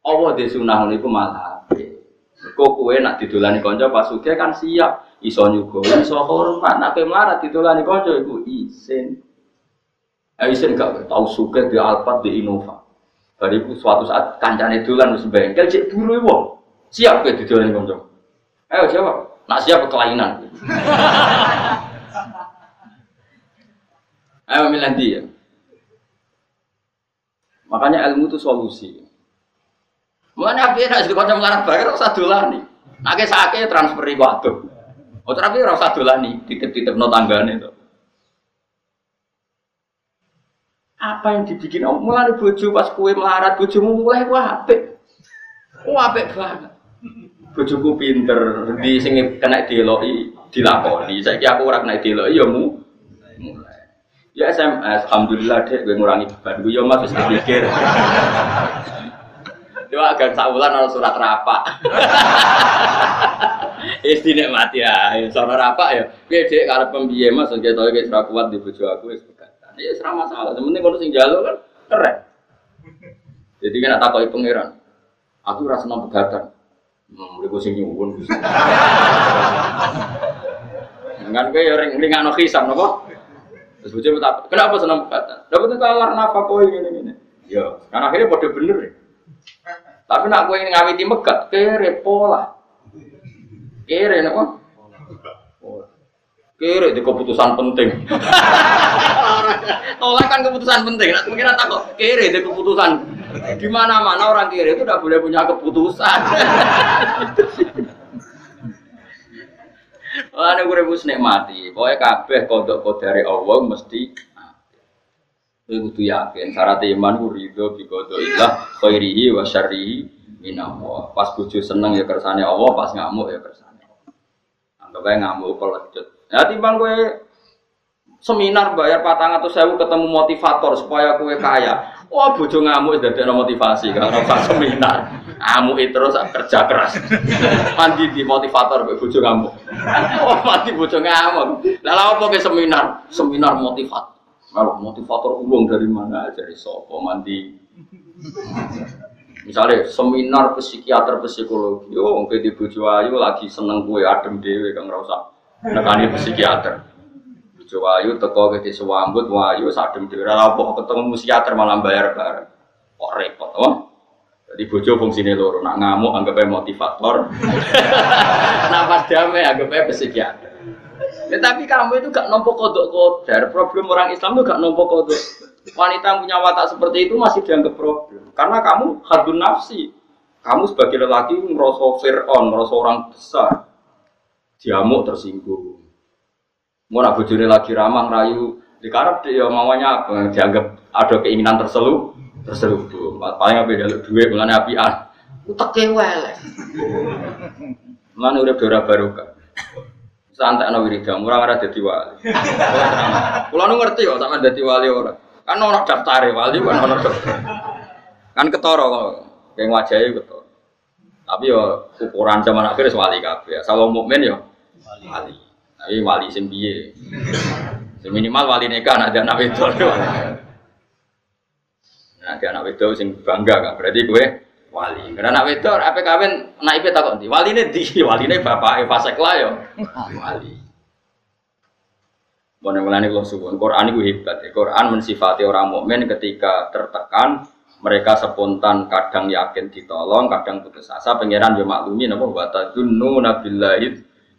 Allah di sunah niku malah Kok kue nak didolani konco pas suge kan siap iso nyugo iso hormat nak kowe melarat didolani konco iku isin. Eh isin gak tau suge di Alphard di Innova. Bariku suatu saat kancane dolan wis bengkel cek buru wong. Siap kowe didolani konco. Ayo jawab. Nak siap kelainan. Ayo milih dia. Makanya ilmu itu solusi. Mana api nak jadi kocok melarat bayar rasa dolani. Nake sakit transferi waktu. Oh tapi rasa dolani titip-titip no tanggane itu. Apa yang dibikin oh, mulai bojo pas kue melarat bojomu mulai wah apik. Wah apik banget. Bojoku pinter di sini kena dieloi dilakoni. Saya aku orang kena dieloi ya mu. Ya SMS, alhamdulillah deh gue ngurangi beban gue ya mas bisa pikir. Dia agar saulan orang surat rapak. Isti mati ya, surat rapak ya. Dia dek kalau pembiye mas, dia tahu dia surat kuat di bujuk aku es pegatan. Ya serama masalah. Sementing kalau sing jalur kan keren. Jadi kan tak kau pangeran. Aku rasa nama pegatan. Hmm, udah gue sing nyuwun. Kan gue ya ring ring anak kisah, nopo. Terus bujuk kenapa senang pegatan? Dapat talar nafkah kau ini ini. Ya, kan akhirnya pada bener ya. Tapi nak gue ingin ngawiti megat, kere pola. Kere napa? Kere di keputusan penting. Tolak kan keputusan penting. Nak mungkin tak kok kere di keputusan. Di mana-mana orang kere itu tidak boleh punya keputusan. Wah, ini gue rebus nikmati. Pokoknya kabeh kodok dari Allah mesti Kowe kudu yakin syarat iman ku ridho bi qadaillah khairihi wa syarrihi minallah. Pas bojo seneng ya kersane Allah, pas ngamuk ya kersane Allah. Anggap ae ngamuk pelecut. Ya timbang kowe seminar bayar patang atau sewu ketemu motivator supaya kue kaya. Wah bojo ngamuk dari motivasi karena pas seminar. Ngamuk itu terus kerja keras. Mandi di motivator bojo ngamuk. Oh mandi bojo ngamuk. Lalu apa ke seminar? Seminar motivator. Kalau motivator ulung dari mana dari sopo mandi. Misalnya seminar psikiater psikologi, oh mungkin di bojo ayu lagi seneng kue adem dewe kang rasa nekani psikiater. Bojo ayu teko ke sewambut wayu sadem dewe ora apa ketemu psikiater malah bayar bareng. Kok repot, oh? Jadi bojo fungsinya loro, nak ngamuk anggapnya motivator, nak pas damai anggapnya psikiater. Ya, tapi kamu itu gak nompo kodok kodar. Problem orang Islam itu gak nompo kodok. Wanita punya watak seperti itu masih dianggap problem. Karena kamu hadun nafsi. Kamu sebagai lelaki merasa fir'on, merasa orang besar. Diamuk tersinggung. Mau nak bujuni lagi ramah, rayu. Dikarep dia maunya apa? Dianggap ada keinginan terselu, terselubung. Paling apa dia duit, mulanya apian. Utek kewel. Mana udah dora barokah santai no wiridan, murah ada jadi wali. Nu ngerti kok sama jadi wali orang. Kan orang daftar wali kan orang daftar. Kan ketoro kok, kayak wajahnya ketoro. Tapi yo ukuran zaman akhir wali kabeh. Kalau mukmin yo wali. Tapi wali sing piye? minimal wali nikah ada anak wedok. Ada anak wedok sing bangga kan. Berarti gue wali. Karena anak wedok apa kawin naibe takut di wali ini di wali ini bapak Eva Sekla yo wali. Boleh mulai kalau suwun Quran itu hebat. Quran mensifati orang mukmin ketika tertekan mereka spontan kadang yakin ditolong, kadang putus asa. Pangeran yo maklumi napa wa dunu nabillahi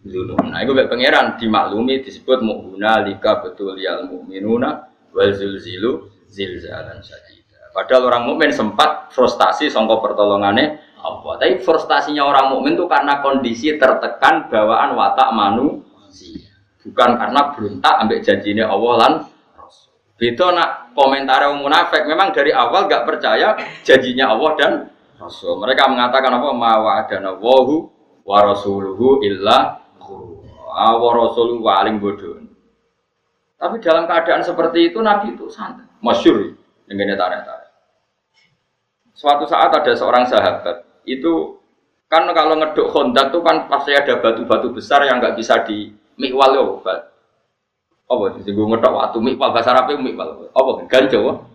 zulum. Nah, itu pangeran dimaklumi disebut mu'una lika betul ya mu'minuna wal zulzilu zilzalan saja. Padahal orang mukmin sempat frustasi songko pertolongannya apa. Tapi frustasinya orang mukmin itu karena kondisi tertekan bawaan watak manusia. Bukan karena beruntak ambek janjinya Allah lan Beda nak komentar yang munafik memang dari awal gak percaya janjinya Allah dan Rasul. Mereka mengatakan apa? Ma wa'adana wahu wa rasuluhu illa wa rasuluhu wa alim bodoh. Tapi dalam keadaan seperti itu Nabi itu santai. Masyur. Yang ini tarik suatu saat ada seorang sahabat itu kan kalau ngeduk kontak tuh kan pasti ada batu-batu besar yang nggak bisa di mikwal yo apa sih? Gue ngedok waktu mikwal bahasa Arab mikwal. Apa? Ganjo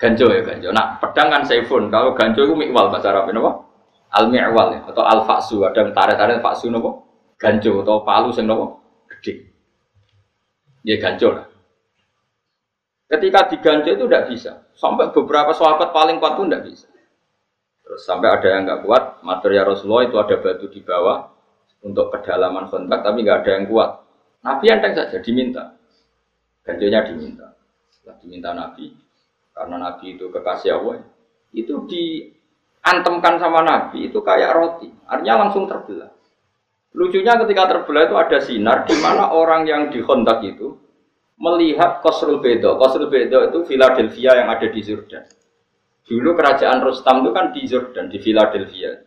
ganjo ya ganjo. Nah pedang kan seifun kalau ganjo itu mikwal bahasa Arab apa? Al mikwal ya atau al faksu ada tarik-tarik faksu nopo ganjo atau palu sing nopo gede. Ya ganjo lah ketika diganjo itu tidak bisa sampai beberapa sahabat paling kuat pun tidak bisa Terus sampai ada yang nggak kuat, material Rasulullah itu ada batu di bawah untuk kedalaman kontak, tapi nggak ada yang kuat. Nabi enteng saja diminta, gantinya diminta. Setelah diminta Nabi, karena Nabi itu kekasih Allah, itu diantemkan sama Nabi itu kayak roti, artinya langsung terbelah. Lucunya ketika terbelah itu ada sinar di mana orang yang di kontak itu melihat Kosrul Bedo. Kosrul Bedo itu Philadelphia yang ada di Jordan. Dulu kerajaan Rustam itu kan di Jordan, di Philadelphia.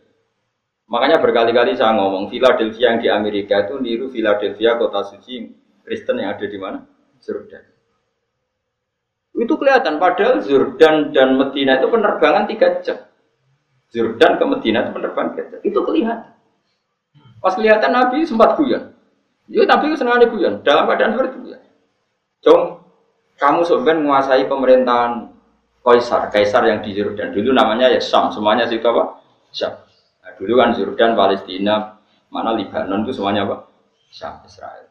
Makanya berkali-kali saya ngomong, Philadelphia yang di Amerika itu niru Philadelphia kota suci Kristen yang ada di mana? Jordan. Itu kelihatan, padahal Jordan dan Medina itu penerbangan tiga jam. Jordan ke Medina itu penerbangan tiga jam. Itu kelihatan. Pas kelihatan Nabi sempat guyon. Ya itu senang guyon, dalam keadaan seperti itu Jom, kamu sebenarnya menguasai pemerintahan Kaisar, Kaisar yang di Jordan dulu namanya ya Syam, semuanya situ apa? Syam. Nah, dulu kan Jordan, Palestina, mana Lebanon itu semuanya apa? Syam, Israel.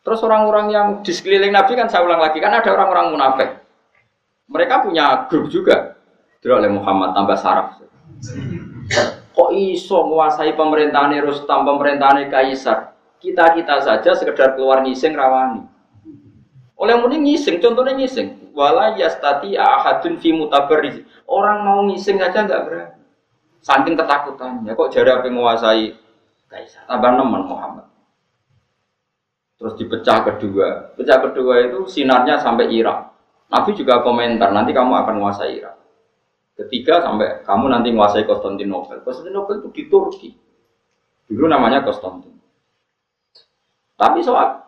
Terus orang-orang yang di sekeliling Nabi kan saya ulang lagi kan ada orang-orang munafik. Mereka punya grup juga. Dulu oleh Muhammad tambah saraf. Kok iso menguasai pemerintahan Rustam, pemerintahan Kaisar? Kita-kita saja sekedar keluar ngising rawani. Oleh muni ngising, contohnya ngising. Wala yastati ahadun fi mutabarriz. Orang mau ngising aja nggak berani. Saking ketakutannya, kok jari apa menguasai kaisar. Tambah nemen Muhammad. Terus dipecah kedua. Pecah kedua itu sinarnya sampai Irak. Nabi juga komentar, nanti kamu akan menguasai Irak. Ketiga sampai kamu nanti menguasai Konstantinopel. Konstantinopel itu di Turki. Dulu namanya Konstantin. Tapi soal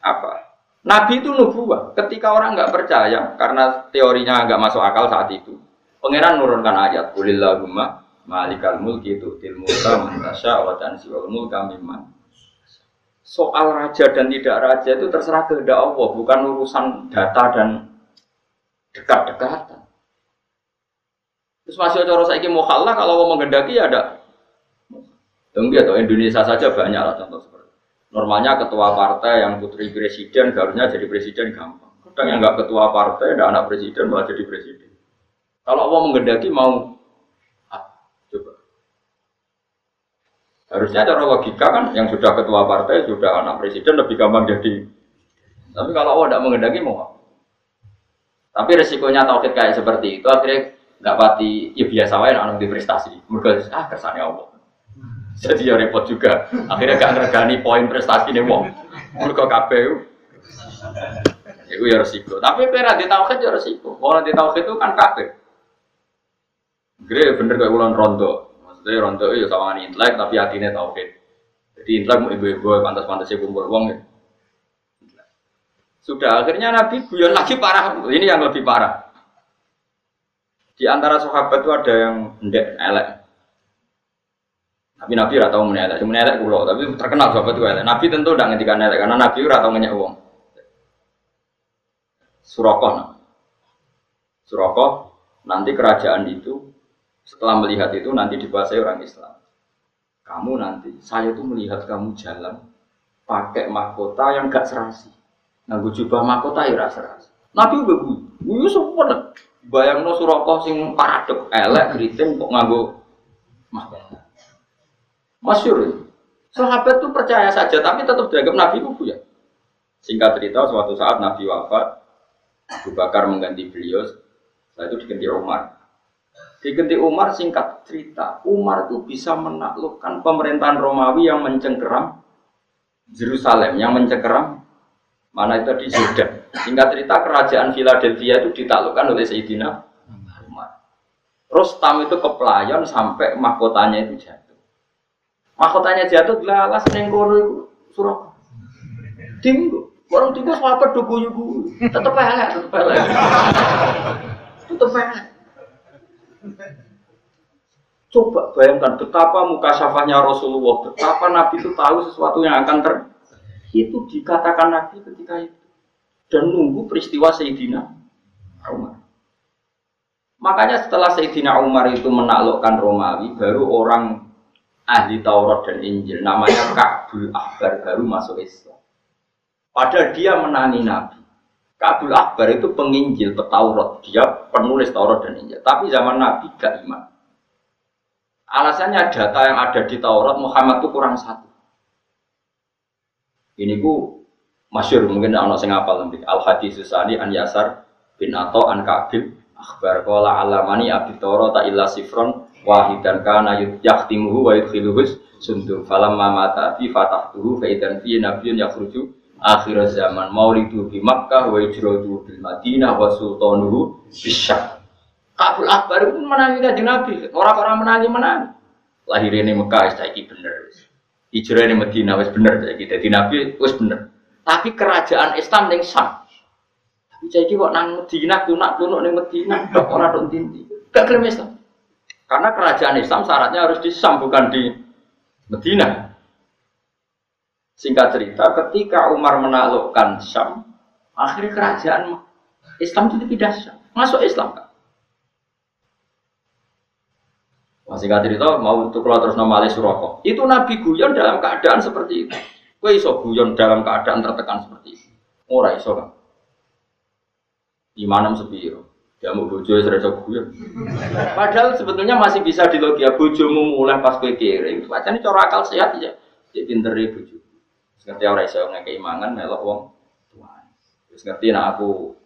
apa? Nabi itu nubuah. Ketika orang nggak percaya karena teorinya nggak masuk akal saat itu, pangeran nurunkan ayat Kulillahumma malikal mulki itu mulka mantasya wa tansiwal mulka mimman soal raja dan tidak raja itu terserah kehendak Allah bukan urusan data dan dekat-dekatan terus masih cara saya mau kalah kalau mau menghendaki ya ada Tunggu atau Indonesia saja banyak lah contoh seperti Normalnya ketua partai yang putri presiden harusnya jadi presiden gampang. Kadang yang nggak ketua partai, ada anak presiden malah jadi presiden. Kalau Allah menggendaki mau ah, coba. Harusnya cara logika kan yang sudah ketua partai, sudah anak presiden lebih gampang jadi. Tapi kalau Allah tidak menghendaki mau Tapi resikonya tauhid kayak seperti itu akhirnya nggak pati ya biasa wae anak di prestasi. Mereka ah kesannya Allah. Jadi ya repot juga. Akhirnya gak ngergani poin prestasi nih wong. Mereka KPU. Itu ya resiko. Tapi pera di tauhid ya resiko. Orang di tauhid itu kan kafir. Gede bener kayak bulan rondo. Maksudnya rondo ya sama intelek tapi hatinya tauhid. Jadi intelek mau ibu-ibu pantas-pantasnya kumpul wong ya. Sudah akhirnya Nabi guyon lagi parah. Ini yang lebih parah. Di antara sahabat itu ada yang ndek elek. Tapi Nabi ora tau menelek, cuma menelek kulo, tapi terkenal sahabat itu elek. Nabi tentu tidak ngendikan elek karena Nabi ora tau ngenyek wong. Surakoh. Surakoh nanti kerajaan itu setelah melihat itu nanti dikuasai orang Islam. Kamu nanti, saya tuh melihat kamu jalan pakai mahkota yang gak serasi. Nganggu jubah mahkota ya serasi. Nabi udah gue semua bayang no Surakoh sing paradok elek keriting kok nganggu mahkota. Masyur. Sahabat itu percaya saja, tapi tetap dianggap Nabi itu ya. Singkat cerita, suatu saat Nabi wafat, Abu Bakar mengganti beliau, setelah itu diganti Umar. Diganti Umar, singkat cerita, Umar itu bisa menaklukkan pemerintahan Romawi yang mencengkeram Yerusalem, yang mencengkeram mana itu di Jordan. Singkat cerita, kerajaan Philadelphia itu ditaklukkan oleh Sayyidina Umar. Rostam itu kepelayan sampai mahkotanya itu jatuh. Mahkotanya jatuh lalas neng itu surah. Tinggu. Orang tinggu apa do guyu Tetep elek, tetep elek. Tetep elek. Coba bayangkan betapa muka syafahnya Rasulullah, betapa Nabi itu tahu sesuatu yang akan ter itu dikatakan Nabi ketika itu dan nunggu peristiwa Sayyidina Umar. Makanya setelah Sayyidina Umar itu menaklukkan Romawi, baru orang ahli Taurat dan Injil namanya Ka'bul Akbar baru masuk Islam. Padahal dia menangi Nabi. Ka'bul Akbar itu penginjil, petaurat. Dia penulis Taurat dan Injil. Tapi zaman Nabi gak iman. Alasannya data yang ada di Taurat Muhammad itu kurang satu. Ini ku masyur mungkin anak sing apal nanti. Al hadis susani an Yasar bin Ato an Kabil akhbar kola alamani abdi Taurat ta illa sifron wahidan kana yaktimuhu wa yudkhiluhus sundum falam mata fi fatahtuhu fa idan fi nabiyyun yakhruju akhir zaman maulidu di Makkah wa ijradu bil Madinah wa sultanuhu bisyam Kabul Akbar itu menangi kanjeng Nabi. Orang-orang menangi menangi. Lahir ini Mekah, ini bener. Hijrah ini Medina, wis bener. Jadi Nabi, wis bener. Tapi kerajaan Islam yang Sam. Tapi jadi kok nang Medina, tunak tunak nang Medina, dok orang dong tinti. Gak klaim Islam. Karena kerajaan Islam syaratnya harus di Sam, bukan di Medina. Singkat cerita, ketika Umar menaklukkan Sam, akhirnya kerajaan Islam itu tidak Sam. Masuk Islam kan? Masih nggak cerita mau untuk keluar terus nama Suroko. Itu Nabi guyon dalam keadaan seperti itu. Kue iso guyon dalam keadaan tertekan seperti itu. Ora iso kan? Imanem sepiro. Ya mau bojo ya serasa guyon. Padahal sebetulnya masih bisa dilogia bojomu mulai pas kue kiri. Macam ini cara akal sehat ya. Jadi pinter ya bojo. Ngerti orang iso ngekei mangan melok wong tuan. Terus ngerti nak aku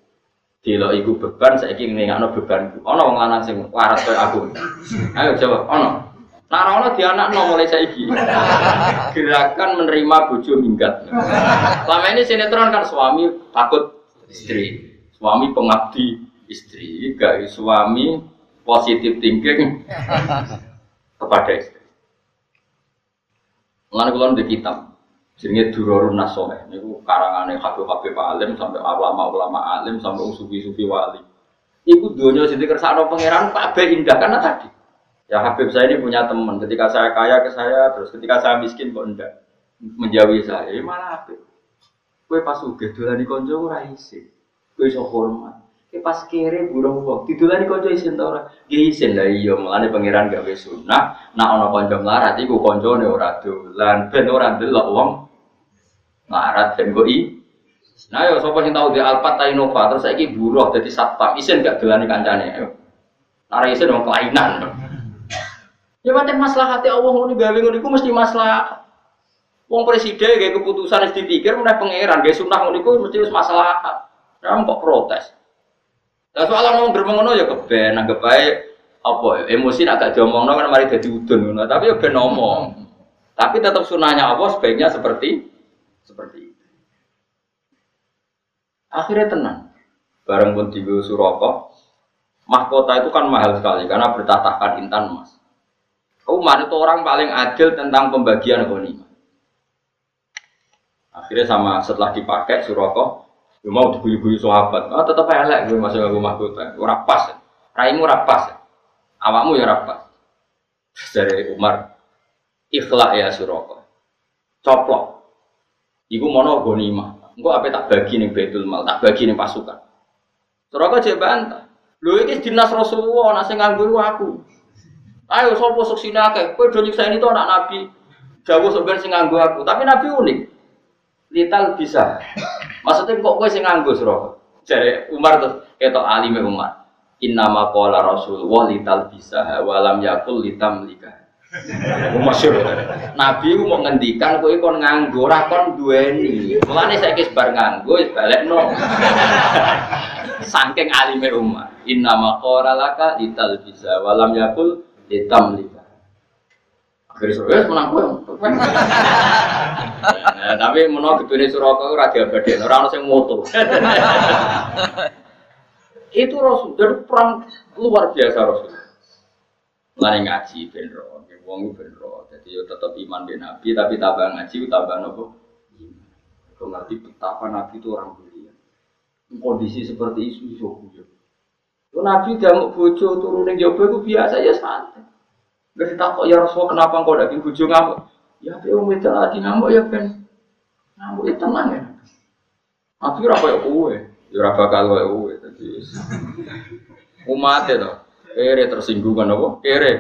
Dilo iku beban, saya ingin ngano beban. Ono wong lanang sing waras koyo aku. Ayo jawab, ono. Nah, ono di anak no mulai saiki. Gerakan menerima bojo minggat. Selama ini sinetron kan suami takut istri, suami pengabdi istri, gak suami positif thinking kepada istri. Mengenai kulon di kitab, Jenenge Durarun Nasoleh niku karangane Habib-habib alim sampai ulama-ulama alim sampai sufi-sufi wali. Iku dunia sing dikersakno pangeran kabeh indah karena tadi. Ya Habib saya ini punya teman, ketika saya kaya ke saya, terus ketika saya miskin kok enggak menjauhi saya. Ya malah Habib. Kue pas uga dolan di konco ora isin. Kue iso hormat. Pas kere burung wong, didolan di konco isin ta ora? Nggih isin lah iya, mulane pangeran gawe sunah, nak ana kanca melarat iku kancane ora dolan, ben ora ndelok wong Marat dan goi. Nah yo sapa sing tau di Alphard ta Innova terus saiki buruh dadi satpam isin gak dolani kancane. Ayo. Nara isin wong kelainan. Ya macam masalah hati Allah ngono gawe ngono iku mesti masalah. Wong presiden kayak keputusan wis dipikir meneh pangeran gawe sunah ngono iku mesti masalah. Nah, kok protes. Lah soal ngomong bermengono ya keben anggap bae apa emosi agak diomongno kan mari dadi udun ngono tapi ya ben ngomong. Tapi tetap sunahnya Allah sebaiknya seperti seperti itu. Akhirnya tenang. Bareng pun di Suroko, mahkota itu kan mahal sekali karena bertatahkan intan emas. Umar itu orang paling adil tentang pembagian ghanimah. Akhirnya sama setelah dipakai Suroko, gue mau diguyu-guyu sahabat, ah tetap elek gue masuk ke mahkota, gue pas, raimu rapas, awakmu ya rapas. Dari Umar, ikhlas ya Suroko, coplok, Iku mono gonima. Engko apa tak bagi nih betul Mal, tak bagi nih pasukan. Suraka aja bantah. Lho iki dinas Rasulullah, nak sing nganggo aku. Ayo sapa sok sini akeh. Kowe do nyiksa to anak Nabi. Jauh sebenarnya sing nganggo aku, tapi Nabi unik. Lital bisa. Maksudnya kok kowe sing nganggo Suraka? Jare Umar tuh ketok alime Umar. Inna ma qala Rasulullah lital bisa walam yakul litam likah. Masyur. Nabi mau ngendikan kowe kon nganggo ora kon duweni. Mulane saiki bar nganggo wis balekno. Saking alime Umar. Inna maqara laka lital bisa walam yakul litam Akhirnya suruh menang kowe. Nah, tapi menawa gedune Suraka ora diabadekno, ora ono sing moto. Itu Rasul, dari perang luar biasa Rasul. Lari ngaji ben wong ben roh. Jadi yo tetap iman ben Nabi tapi tambah ngaji tambah nopo? Iman. ngerti betapa Nabi itu orang mulia. Kondisi seperti itu iso guyon. Yo Nabi mau bojo turun yang jawab itu biasa ya santai. Gak kok ya Rasul kenapa engkau daging bojo ngamuk? Ya om itu lagi ngamuk ya kan. Ngamuk itu tenang ya. Nabi rapa ya kue, ya rapa kalau ya kue. Umat itu, kere tersinggung kan apa? Kere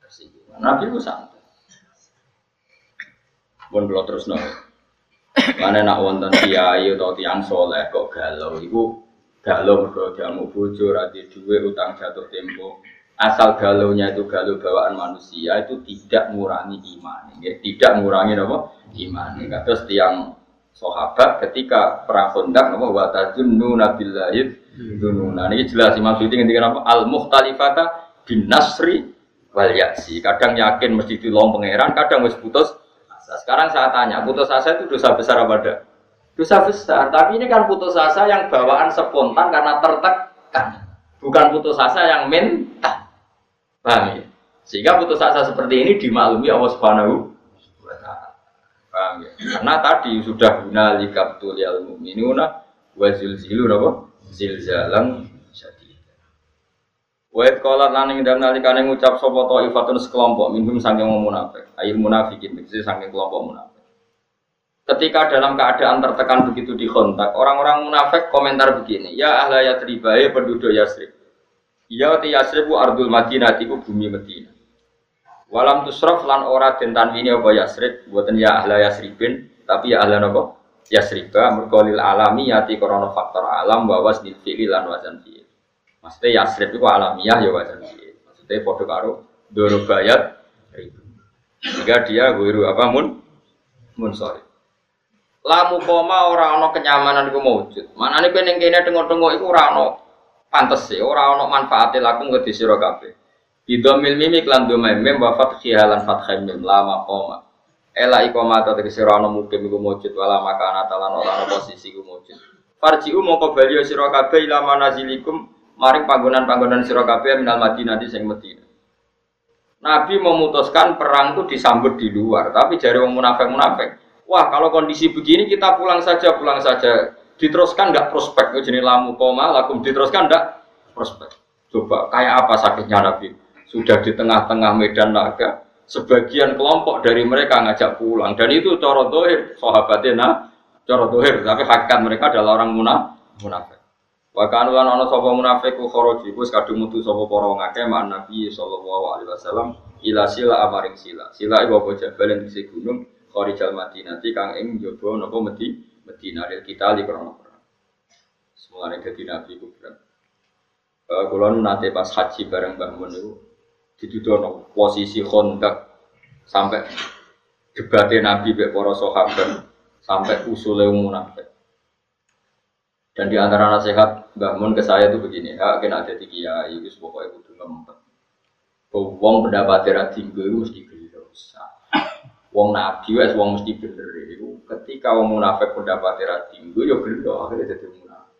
tersinggung. Nabi itu santai. Kalau terus nol. Mana nak wonten kiai atau tiang soleh kok galau, ibu galau mergo jamu bojo rati duwe utang jatuh tempo asal galaunya itu galau bawaan manusia itu tidak mengurangi iman ya. tidak mengurangi apa iman ya. terus tiang sahabat ketika perang kondak apa wa tajunnu nabillahid dununa ini jelas Imam Suyuti ngendikan apa al mukhtalifata bin nasri wal yaksi kadang yakin mesti dilong pangeran kadang wis putus sekarang saya tanya putus asa itu dosa besar apa enggak dosa besar. Tapi ini kan putus asa yang bawaan spontan karena tertekan, bukan putus asa yang minta. Paham ya? Sehingga putus asa seperti ini dimaklumi Allah Subhanahu wa taala. Paham ya? Karena tadi sudah guna likabtul yal mu'minuna wa zilzilu napa? Zilzalan syadid. Wa qala lan ing dalem nalikane ngucap sapa ifatun sekelompok minhum saking munafik, ayil munafikin, tegese saking kelompok munafik. Ketika dalam keadaan tertekan begitu di kontak, orang-orang munafik komentar begini, ya ahla yatribae penduduk Yasrib. Ya ti Yasribu ardul Madinah iku bumi Madinah. Walam tusraf lan ora den tanwini apa Yasrib, buatan ya ahla Yasribin, tapi ya ahla napa? Yasriba merkolil alami yati korona faktor alam bahwa wasnil fi'li lan wazan fi'il. Maksudnya Yasrib itu alamiah ya wazan fi'il. Maksudnya podo karo dorobayat ribu. Jika dia guru apa mun mun sorry lamu koma ora ana kenyamanan iku maujud. Manane kowe ning kene tengok-tengok iku ora ana pantes e, ora ana manfaate lakum ke sira kabeh. Bidomil mimi klan do mem wa fathiha lan fathai mim lama koma. Ela ikoma ta tegese ora ana mukim iku maujud wala makana talan ora ana posisi iku maujud. Farji'u mongko bali sira kabeh ila manazilikum maring panggonan-panggonan sira kabeh minal Madinah sing Madinah. Nabi memutuskan perang itu disambut di luar, tapi jari wong munafik-munafik Wah kalau kondisi begini kita pulang saja, pulang saja. Diteruskan nggak prospek? Jadi lamu koma, lakum diteruskan nggak prospek? Coba kayak apa sakitnya Nabi? Sudah di tengah-tengah medan naga, sebagian kelompok dari mereka ngajak pulang dan itu coro dohir sahabatnya nah coro dohir tapi hakikat mereka adalah orang munaf munafik bahkan lan ana sapa munafik ku kharaji ku kadung mutu sapa para ngake mak Nabi sallallahu alaihi wasallam ila sila amaring sila sila iku apa jabal yang gunung Kharijal Madinati kang ing jowo napa Medi Medina lil kita li krana perang. Semulane dadi nabi ku berat. Uh, kula nate pas haji bareng Mbah Mun niku dituduhno posisi kontak sampai debatnya Nabi be para sahabat sampai usule munafik. Dan di antara nasihat Mbah Mun ke saya itu begini, ya kena ada tiga kiai, itu pokoknya kudu ngempet. Wong pendapat ra tinggi itu mesti Wong nabi wes wong mesti bener itu. Ketika wong munafik pendapat ra tinggi yo gelo akhirnya jadi munafik.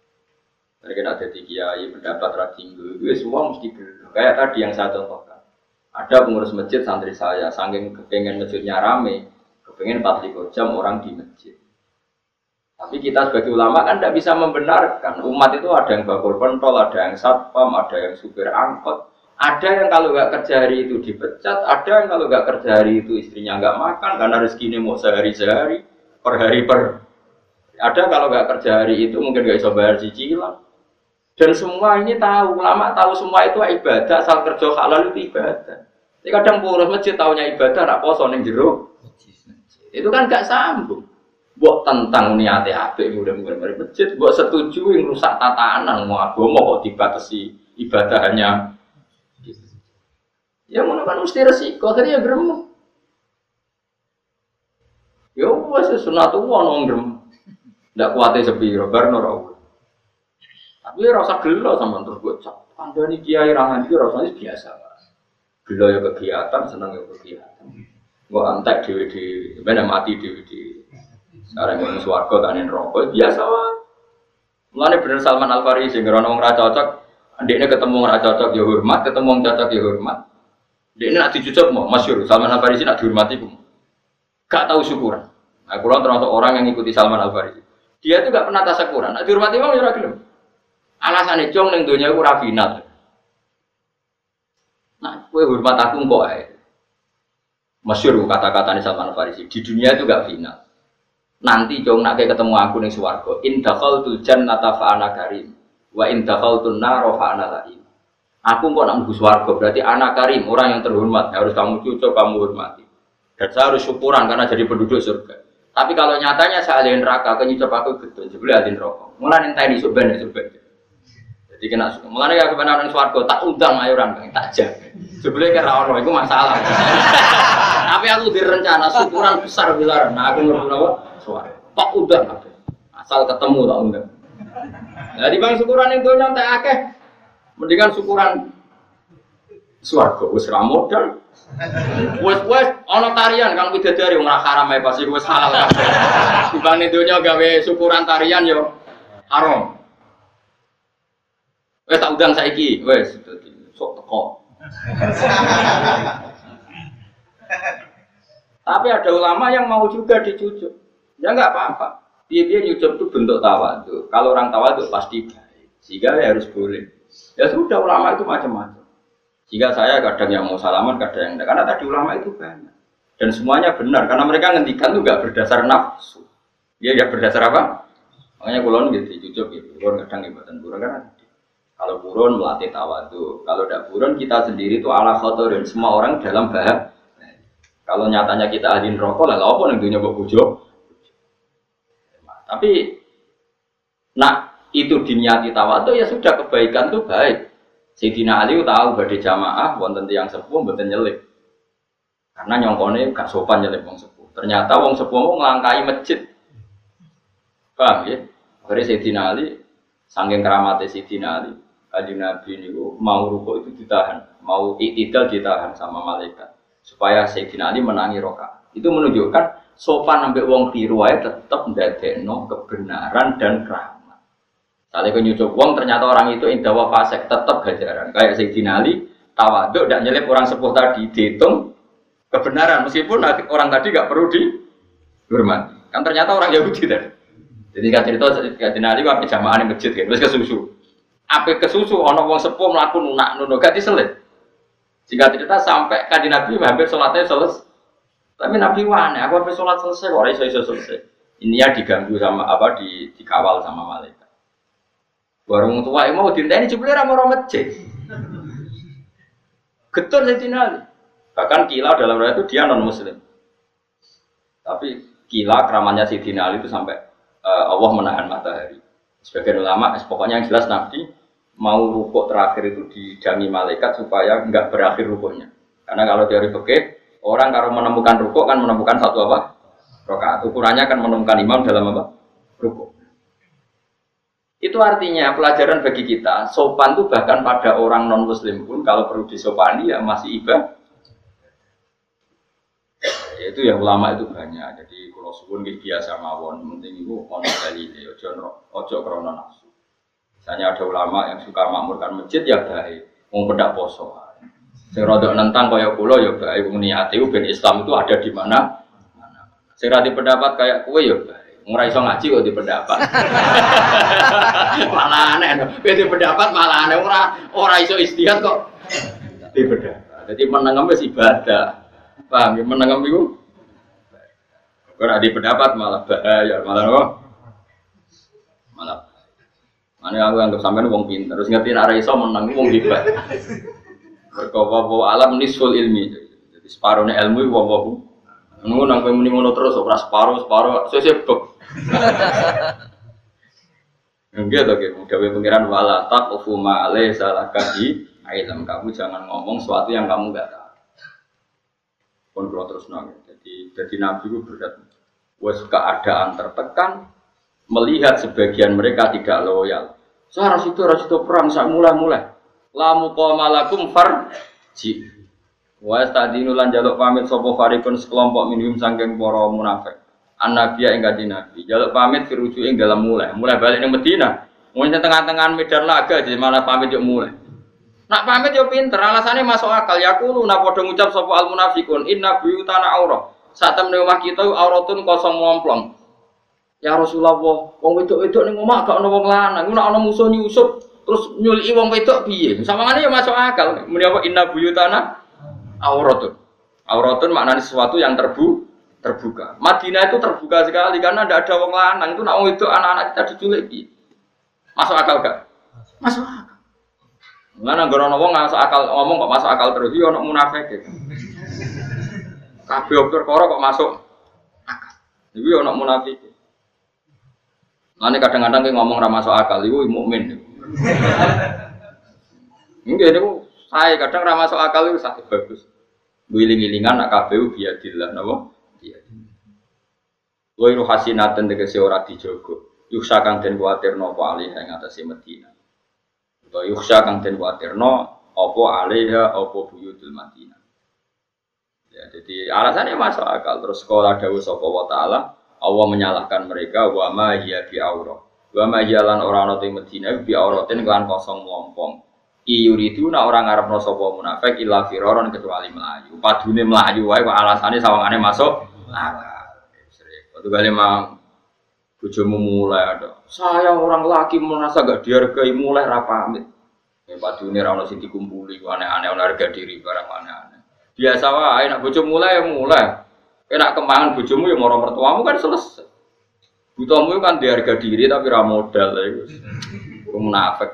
Mereka ada tiga kiai pendapat ra tinggi, wes wong mesti gelo. Kayak tadi yang saya contohkan. Ada pengurus masjid santri saya, saking kepengen masjidnya rame, kepengen 44 jam orang di masjid. Tapi kita sebagai ulama kan tidak bisa membenarkan. Umat itu ada yang bakul pentol, ada yang satpam, ada yang supir angkot, ada yang kalau nggak kerja hari itu dipecat, ada yang kalau nggak kerja hari itu istrinya nggak makan karena rezekinya mau sehari sehari, per hari per. Ada kalau nggak kerja hari itu mungkin nggak bisa bayar cicilan. Dan semua ini tahu, lama tahu semua itu ibadah, asal kerja halal itu ibadah. Jadi kadang pengurus masjid tahunya ibadah, nak poso neng jero. Itu kan nggak sambung. Buat tentang niatnya yang udah mulai masjid, buat setuju yang rusak tatanan mau agama kok dibatasi ibadah hanya Ya mana kan mesti resiko, akhirnya ya gerem. Ya wes sunat tuh ono gerem. Ndak kuatnya sepi, robar nora. Tapi rasa gelo sama terus gue cap. Anda nih kiai rangan itu rasanya biasa. Gelo ya kegiatan, senang ya kegiatan. Gue antek di di, mana mati di di. Sekarang yang suarga tanin rokok biasa lah. Mulane bener Salman Al Farisi, ngerono orang cocok, adiknya ketemu orang cocok ya hormat, ketemu orang cocok ya hormat. Dia ini nak dicucuk mau, masyur. Salman Al Farisi nak dihormati pun. Gak tahu syukuran. Nah, kurang termasuk orang yang ikuti Salman Al Farisi. Dia itu gak pernah tasakuran. Nak dihormati mau ya gelem. Alasannya cung ning donya iku ora final. Nah, kowe hormat aku kok ae. Masyur kata-kata nih Salman Farisi. Di dunia itu gak final. Nanti cung nak ketemu aku ning swarga. In dakhaltul jannata fa ana karim. Wa in dakhaltun nar fa ana lain. Aku kok nak mlebu swarga berarti anak karim, orang yang terhormat, harus kamu cucuk, kamu hormati. Dan saya harus syukuran karena jadi penduduk surga. Tapi kalau nyatanya saya alih neraka, kan nyucap aku gitu, jadi alih rokok. Mulai nintai di surga, surga. Jadi kena mulai ya kebenaran swarga tak undang ayo orang tak jaga. Sebenarnya kira orang itu masalah. Tapi aku direncana syukuran besar besar. Nah aku ngerti apa? Suara. Tak undang Asal ketemu tak undang. Jadi bang syukuran itu nyantai akeh. Mendingan syukuran swarga wis ra modal. Wes wes ana tarian kang bidadari ora haram ae pasti wis halal kabeh. Dibanding donya gawe syukuran tarian yo haram. Wes tak undang saiki, wes sok teko. Tapi ada ulama yang mau juga dicucuk. Ya nggak apa-apa. Dia dia nyucuk itu bentuk tawaduk. Kalau orang tawaduk pasti baik. Sehingga ya harus boleh. Ya sudah ulama itu macam-macam. Jika saya kadang yang mau salaman, kadang yang enggak. Karena tadi ulama itu banyak. Dan semuanya benar. Karena mereka ngendikan itu nggak berdasar nafsu. Dia ya berdasar apa? Makanya kulon gitu, cucuk gitu. Kulon kadang ibatan burun karena kalau burun melatih tawadu. Kalau tidak burun kita sendiri itu ala khotorin. Semua orang dalam bahaya. Kalau nyatanya kita adin rokok, lah apa nih dunia bujuk? Tapi nak itu diniati tawadu ya sudah kebaikan itu baik. Sayyidina Ali tahu badai jamaah wonten yang sepuh mboten nyelip. Karena nyongkone gak sopan nyelip wong sepuh. Ternyata wong sepuh mau ngelangkai masjid. Paham ya? Akhirnya Sayyidina Ali saking keramatnya Sayyidina Ali, Ali Nabi ini mau ruko itu ditahan, mau itidal ditahan sama malaikat supaya Sayyidina Ali menangi roka. Itu menunjukkan sopan sampai wong aja tetap ndadekno kebenaran dan keramat. Kalau kau nyucuk wong ternyata orang itu indawa fasek tetap gajaran. Kayak Sayyidina Ali tawaduk dan nyelip orang sepuh tadi dihitung kebenaran meskipun orang tadi gak perlu dihormati. Kan ternyata orang Yahudi tadi. Jadi kan cerita Sayyidina Ali wae jamaah di masjid kan terus kesusu. Apa kesusu ono wong sepuh melakukan nunak nuno gak diselit. Jika cerita sampai kaji Nabi hampir sholatnya selesai. Tapi Nabi wane, aku hampir sholat selesai, kok iso selesai. Ini ya diganggu sama apa di dikawal sama malaikat. Warung tua mau ini jebule ra mau masjid. Getur Sayyidina Ali. Bahkan kila dalam raya itu dia non muslim. Tapi kila keramannya Sayyidina Ali itu sampai uh, Allah menahan matahari. Sebagian ulama, pokoknya yang jelas Nabi mau rukuk terakhir itu didangi malaikat supaya enggak berakhir rukuknya. Karena kalau dari fikih orang kalau menemukan rukuk kan menemukan satu apa? Rokaat. Ukurannya kan menemukan imam dalam apa? Rukuk. Itu artinya pelajaran bagi kita sopan itu bahkan pada orang non muslim pun kalau perlu disopani ya masih ibadah. Ya, itu ya ulama itu banyak. Jadi kalau suwun biasa mawon, penting itu ono dalile, ojo ojo krono nafsu. Misalnya ada ulama yang suka makmurkan masjid ya baik, mau pedak poso. Sing rada nentang kaya kula ya baik, niate ben Islam itu ada di mana? Sing di pendapat kayak kue ya. Ora iso ngaji kok di pendapat. malah aneh, kowe di pendapat malah aneh ora ora iso istihad kok di pendapat. Jadi menengem wis ibadah. Paham ya menengem iku? Ora di pendapat malah bahaya, malah apa? Malah Mana aku anggap sampean wong pinter, terus ngerti nek iso menang wong hebat. Mergo alam nisful ilmi. Jadi separuhnya ilmu wong wong Nunggu nang kowe muni ngono terus ora separuh separuh. Enggak tuh gitu, gawe pengiran wala tak ufu ma'ale salah ilm kamu jangan ngomong sesuatu yang kamu gak tahu. Pun kalau terus nang, jadi jadi nabi itu berat. Wes keadaan tertekan, melihat sebagian mereka tidak loyal. Ras itu ras itu perang saya mulai-mulai. Lamu malakum farji. Wa stadinu lan jaluk pamit sapa farikun sekelompok minum sangking para munafik. An-nabiya ing kanjeng Nabi. Jaluk pamit dirujuk ing dalam mulai. Mulai balik ning Madinah. Mungkin tengah-tengah medan laga jadi malah pamit yuk mulai. Nak pamit yo pinter, alasannya masuk akal. Ya kulo nak padha ngucap sapa al munafikun inna buyutana aurah. Saat temen omah kita auratun kosong ngomplong. Ya Rasulullah, wong wedok-wedok ning omah gak ono wong lanang, nek ana musuh nyusup, Terus nyuli wong wedok piye? Sawangane ya masuk akal. Muni apa inna buyutana auratun. Auratun maknanya sesuatu yang terbu terbuka. Madinah itu terbuka sekali karena tidak ada wong lanang itu nak itu anak-anak kita diculik piye? Masuk akal gak? Masuk akal. Mana gorono wong masuk akal ngomong kok masuk akal terus yo ono munafik. Kabeh perkara kok masuk akal. Iki ono munafik. Nanti kadang-kadang kayak ngomong ramah soal akal, itu mukmin. Enggak, ini saya kadang ramah soal akal itu sakit bagus. Wiling-wilingan nak KPU biadillah, napa? Biadillah. Wairu hasinatan tegese ora dijogo. Yuksa kang den kuatir nopo alih ing atase Madinah. Utawa yuksa kang den kuatir no apa alaiha apa buyutul Madinah. Ya, jadi alasannya masuk akal. Terus sekolah dawuh sapa wa taala Allah menyalahkan mereka wa ma hiya bi aurah. Wa ma hiya lan ora ana teng Madinah bi auratin kan kosong melompong. Iyuridu nak orang ngarepno sapa munafik illa firaron kecuali melayu. Padune melayu wae kok alasane sawangane masuk. Waktu kali mang bojomu mulai ada. Saya orang laki merasa gak dihargai mulai rapamit. Ya padune ra ono sing dikumpuli aneh-aneh harga diri barang aneh-aneh. Biasa wae nak bojo mulai ya mulai. Enak kembangan bojomu ya moro mertuamu kan selesai. Butuhmu kan di harga diri tapi ra modal ya. Munafik.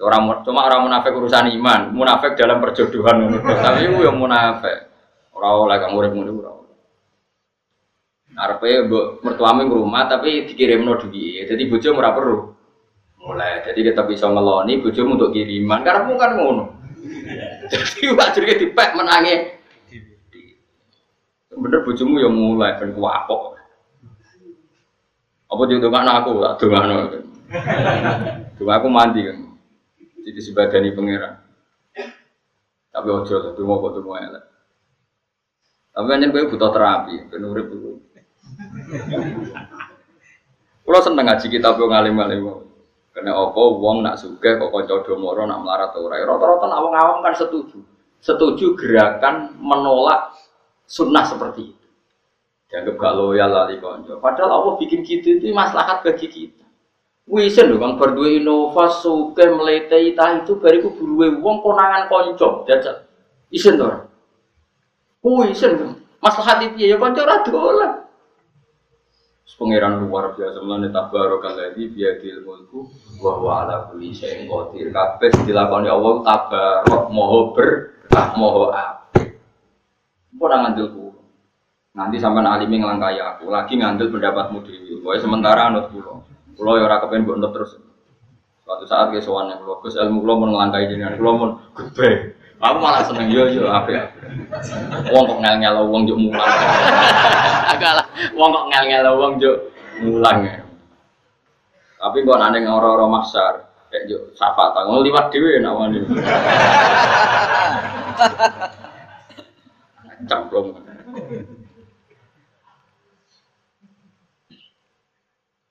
Orang cuma orang munafik urusan iman, munafik dalam perjodohan Tapi itu yang munafik. Orang oleh kamu urip ngono ora. Arepe mbok mertuamu rumah tapi dikirimno duit. Jadi bojomu ora perlu. Mulai, jadi kita bisa ngeloni bojomu untuk kiriman. Karena kan ngono. Jadi wajib dipek menangi Bener bojomu yang mulai ben kuapok. Apa jadi dongakno aku tak dongakno. Dongak aku mandi kan. Jadi sebadani pangeran. Tapi ojo lah, donga kok donga elek. Tapi anjen kowe butuh terapi, ben urip. Kulo seneng ngaji kitab yo ngalim-alim. Karena apa wong nak sugih kok kanca domoro nak melarat ora. Rata-rata nak wong awam kan setuju. Setuju gerakan menolak sunnah seperti itu. Dianggap gak loyal lali konco. Padahal Allah bikin kita itu maslahat bagi kita. Wisen lho kang berdua inova suke melete ita itu bariku buruwe wong konangan konco jajal. Isen to. Wisen maslahat itu ya konco ra dolan. Pangeran luar biasa melane tabarokal ladzi biadil mulku wa huwa ala kulli syai'in qadir. Kabeh dilakoni Allah tabarok moho berkah moho Kok ora ngandel kulo. Nanti sampean alimi ngelangkai aku, lagi ngandel pendapatmu dewi. Pokoknya sementara anut kulo. Kulo ya ora kepen mbok terus. Suatu saat ke sowan yang kulo, Gus ilmu kulo mau ngelangkai jenengan, mau gede. Aku malah seneng yo yo apa Wong kok ngel ngel wong juk mulang. Agak lah, wong kok ngel ngel wong juk mulang ya. Tapi kok nane ngoro-oro maksar, kayak juk sapa tanggung liwat dhewe namanya. cemplung.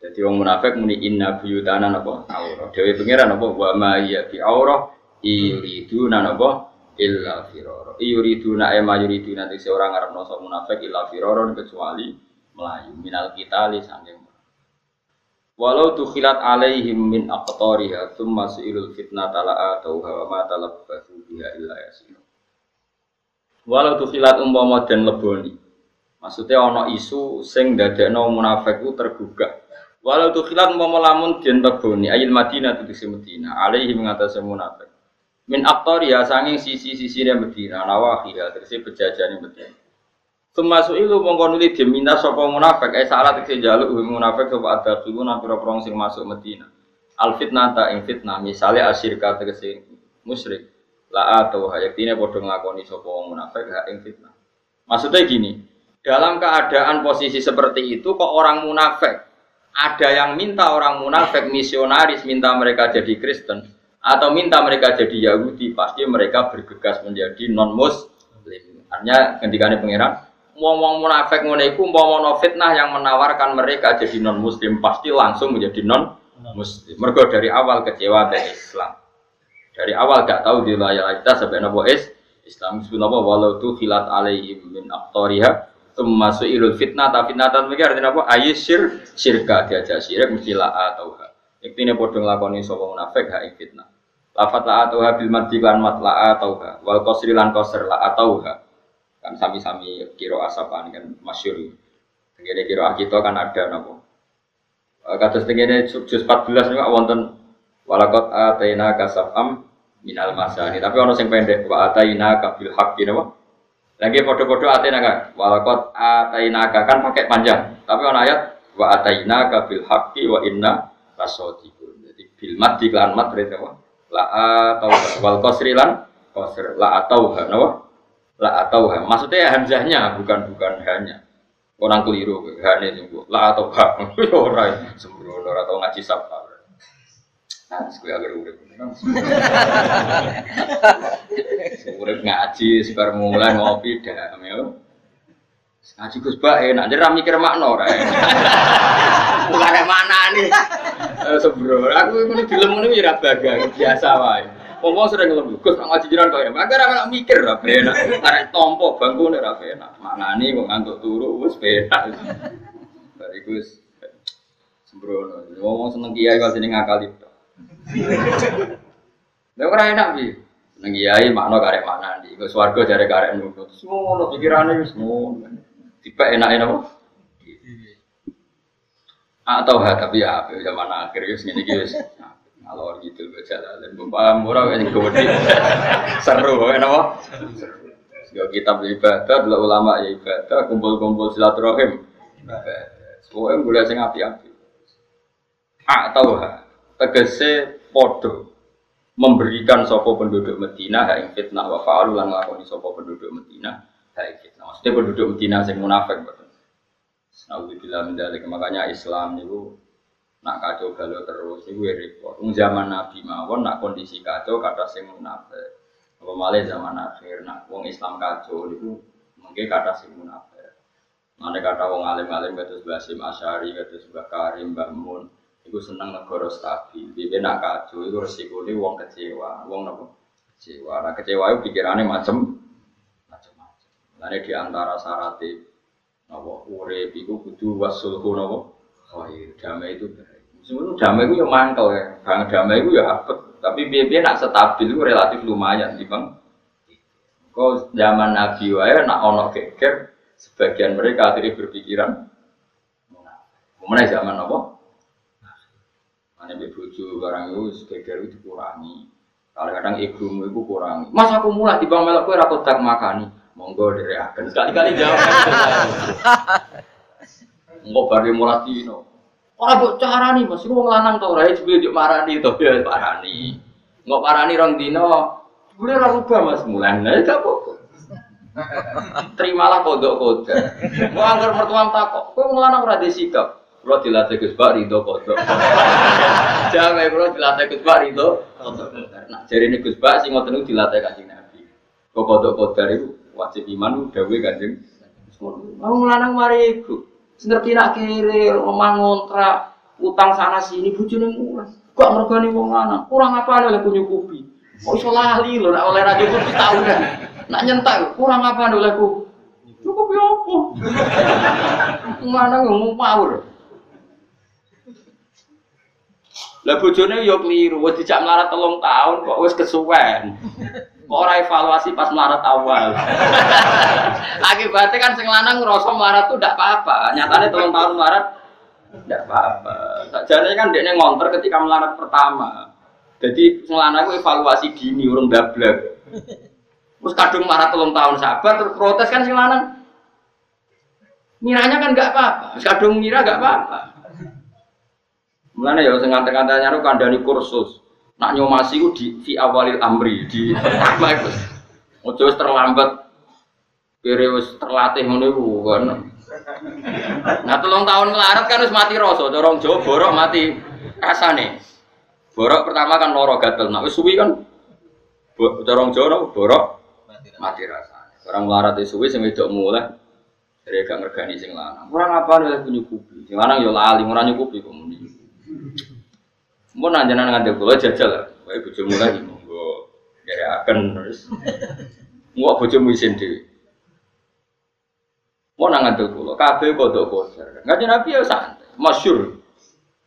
Jadi orang munafik muni inna buyutana napa aurah. Dewi pangeran napa wa ma ya fi aurah yuriduna napa illa firara. Yuriduna e ma yuriduna nanti seorang ngarep sapa munafik illa firara kecuali melayu minal kita li sanging Walau tukhilat alaihim min aqtariha thumma su'ilul fitnah tala'a tauha wa ma talabbathu biha illa yasir. Walau tuh khilat umpama dan leboni. Maksudnya ono isu sing dadekno munafik itu tergugah. Walau tuh khilat umpama lamun den leboni ayil Madinah itu di Madinah alaihi mengatasi munafik. Min aktor ya sanging sisi-sisi yang Madinah ya terus pejajane Madinah. Termasuk itu mongko nuli diminta sapa munafik eh salah jaluk munafik sapa ada dulu pira prong sing masuk Madinah. Al fitnah ta ing fitnah misalnya asyirka tegese musyrik la atau hayaktine padha nglakoni sapa wong munafik hak ing fitnah. Maksudnya gini, dalam keadaan posisi seperti itu kok orang munafik ada yang minta orang munafik misionaris minta mereka jadi Kristen atau minta mereka jadi Yahudi pasti mereka bergegas menjadi non muslim. Artinya ketika ini pangeran wong-wong munafik ngono iku umpama fitnah yang menawarkan mereka jadi non muslim pasti langsung menjadi non muslim. Mergo dari awal kecewa dari Islam. Dari awal gak tahu di kita sampai nopo es Islam apa walau tu filat alaihim min aktoriha termasuk ilul fitnah tapi fitnah tapi artinya apa ayisir syirka diajak syirik mesti la atau Iktine padha nglakoni sapa munafik ha fitnah. Lafat la atau bil madhi lan mat la atau ha wal qasri lan qasr la atau ha. Kan sami-sami kira asapan kan masyhur. Tengene kira kita kan ada napa. Kados tengene juz 14 niku wonten walakot ataina kasafam minal masani. Tapi ono sing pendek wa ataina kabil haqqi napa. Lagi podo-podo ataina kan walakot ataina kan pakai panjang. Tapi ono ayat wa ataina kabil haqqi wa inna lasodiqun. Jadi bil mad di lan mat berarti? La atau wal qasri lan qasr la atau napa? La atau Maksudnya hamzahnya bukan bukan hanya. Orang keliru, hanya sungguh. La atau ha, orang sembrono atau ngaji sapa. Nah, sekali agar urip. Urip ngaji, sebar mulai ngopi, dah, ya. Ngaji Gus Bak enak, jadi mikir makna ora. Bukan mana nih. Eh, Sebro, aku ini film ini ya baga, biasa wae. Ngomong sudah ngelem, Gus ngaji jiran kau ya. Maka ora mikir ora enak. Arek tompo bangku ora enak. Mana nih kok ngantuk turu wis enak. Dari Gus sembrono. Ngomong seneng kiai kok sini ngakali. Lha ora enak bi. Seneng kiai makna karek mana nih. Gus warga jare karek nurut. Semua ngono pikirane wis ngono. Tiba enak enak apa? Atau ha tapi ya zaman akhir ngene iki wis kalau gitu dan bapak murah yang gede seru kan apa? Seru. kitab ibadah, dulu ulama ya ibadah, kumpul-kumpul silaturahim. Semua yang boleh sing api-api. Atau ha tegese podo memberikan sopo penduduk Medina ing fitnah wa fa'alu lan nglakoni sopo penduduk Medina hak ing fitnah. Maksudnya penduduk Medina sing munafik betul. Alhamdulillah mendalik makanya Islam niku nak kacau galau terus niku ya repot. Wong zaman Nabi mawon nak kondisi kacau kata sing munafik. Apa malah zaman akhir nak wong Islam kacau niku mungkin kata sing munafik. Mana kata wong alim-alim kados Basim Asyari kados Mbah Karim Mbah Mun iku seneng negara stabil. Dia nak kacau iku resikone wong kecewa, wong napa? Kecewa. Nah kecewa itu pikirannya macam Lalu di antara syaratnya napa urip iku kudu wasulhu napa khair. Damai itu baik. Sebenarnya damai itu ya mantel ya. Bang damai itu ya apet. Tapi biaya nak stabil itu relatif lumayan di bang. Kau zaman Nabi wae nak ono geger, sebagian mereka akhirnya berpikiran Mana zaman apa? Mana bebuju barang itu geger itu dikurangi. Kadang-kadang ibumu itu kurangi. Mas aku mulai di bang melok kue tak makani. Monggo dari akan sekali-kali jawab. Enggak bari dino. Ora mbok carani Mas, wong lanang to ora jebule marani to ya parani. Engko parani rong dino, jebule ora rubah Mas mulan. Lah gak apa-apa. Terimalah kodok kodok. Mau anggar mertuam takok, kowe wong lanang ora sikap. Kulo dilatih Gus Bak rido kodok. Jangan kulo dilatih Gus Bak rido kodok. Nah, ini Gus Bak sing ngoten niku dilatih Kanjeng Nabi. Kok kodok kodok itu wajib iman dawuh Kanjeng. Wong lanang mari iku. Ngerti nak kiri, omah ngontrak, utang sana sini, bujune mulai. Kok mergani wong lanang, kurang apa oleh punya kopi. Kok iso lali lho, nak oleh radio kopi tahu kan. Nak nyentak, kurang apa oleh ku. Cukup ya apa? Mana ngomong power. Lah bojone yo kliru, wis dijak melarat telung tahun kok wis kesuwen. Kok ora evaluasi pas melarat awal. Akibatnya kan sing lanang ngerasa melarat tuh ndak apa-apa. Nyatanya telung tahun melarat ndak apa-apa. Sakjane kan dekne ngonter ketika melarat pertama. Jadi sing lanang evaluasi dini urung dablek. Terus kadung melarat telung tahun sabar terus protes kan sing lanang. Miranya kan nggak apa-apa. Kadung mira nggak apa-apa. Mulane ya sing ngantek-ngantek nyaru kandhani kursus. Nak nyomasi ku di fi awalil amri di pertama itu. Ojo terlambat. Kira wis terlatih ngono iku kan. Nah telung tahun melarat kan wis mati rasa, corong Jawa borok mati rasane. Borok pertama kan loro gatel, nah wis suwi kan corong Jawa borok mati rasane. Orang melarat itu suwi sing wedok mulai dari gak ngergani sing lanang. Orang apa nih punya kupi? Sing lanang yo lali, ora nyukupi kok. Mau nanya nanya ngantek pulau jajal. Wae bojomu lagi monggo dari akan terus. Mau bojomu isin dhewe. Mau nang ngantek pulau kabeh kodok kodar. Ngaji Nabi ya santai, masyhur.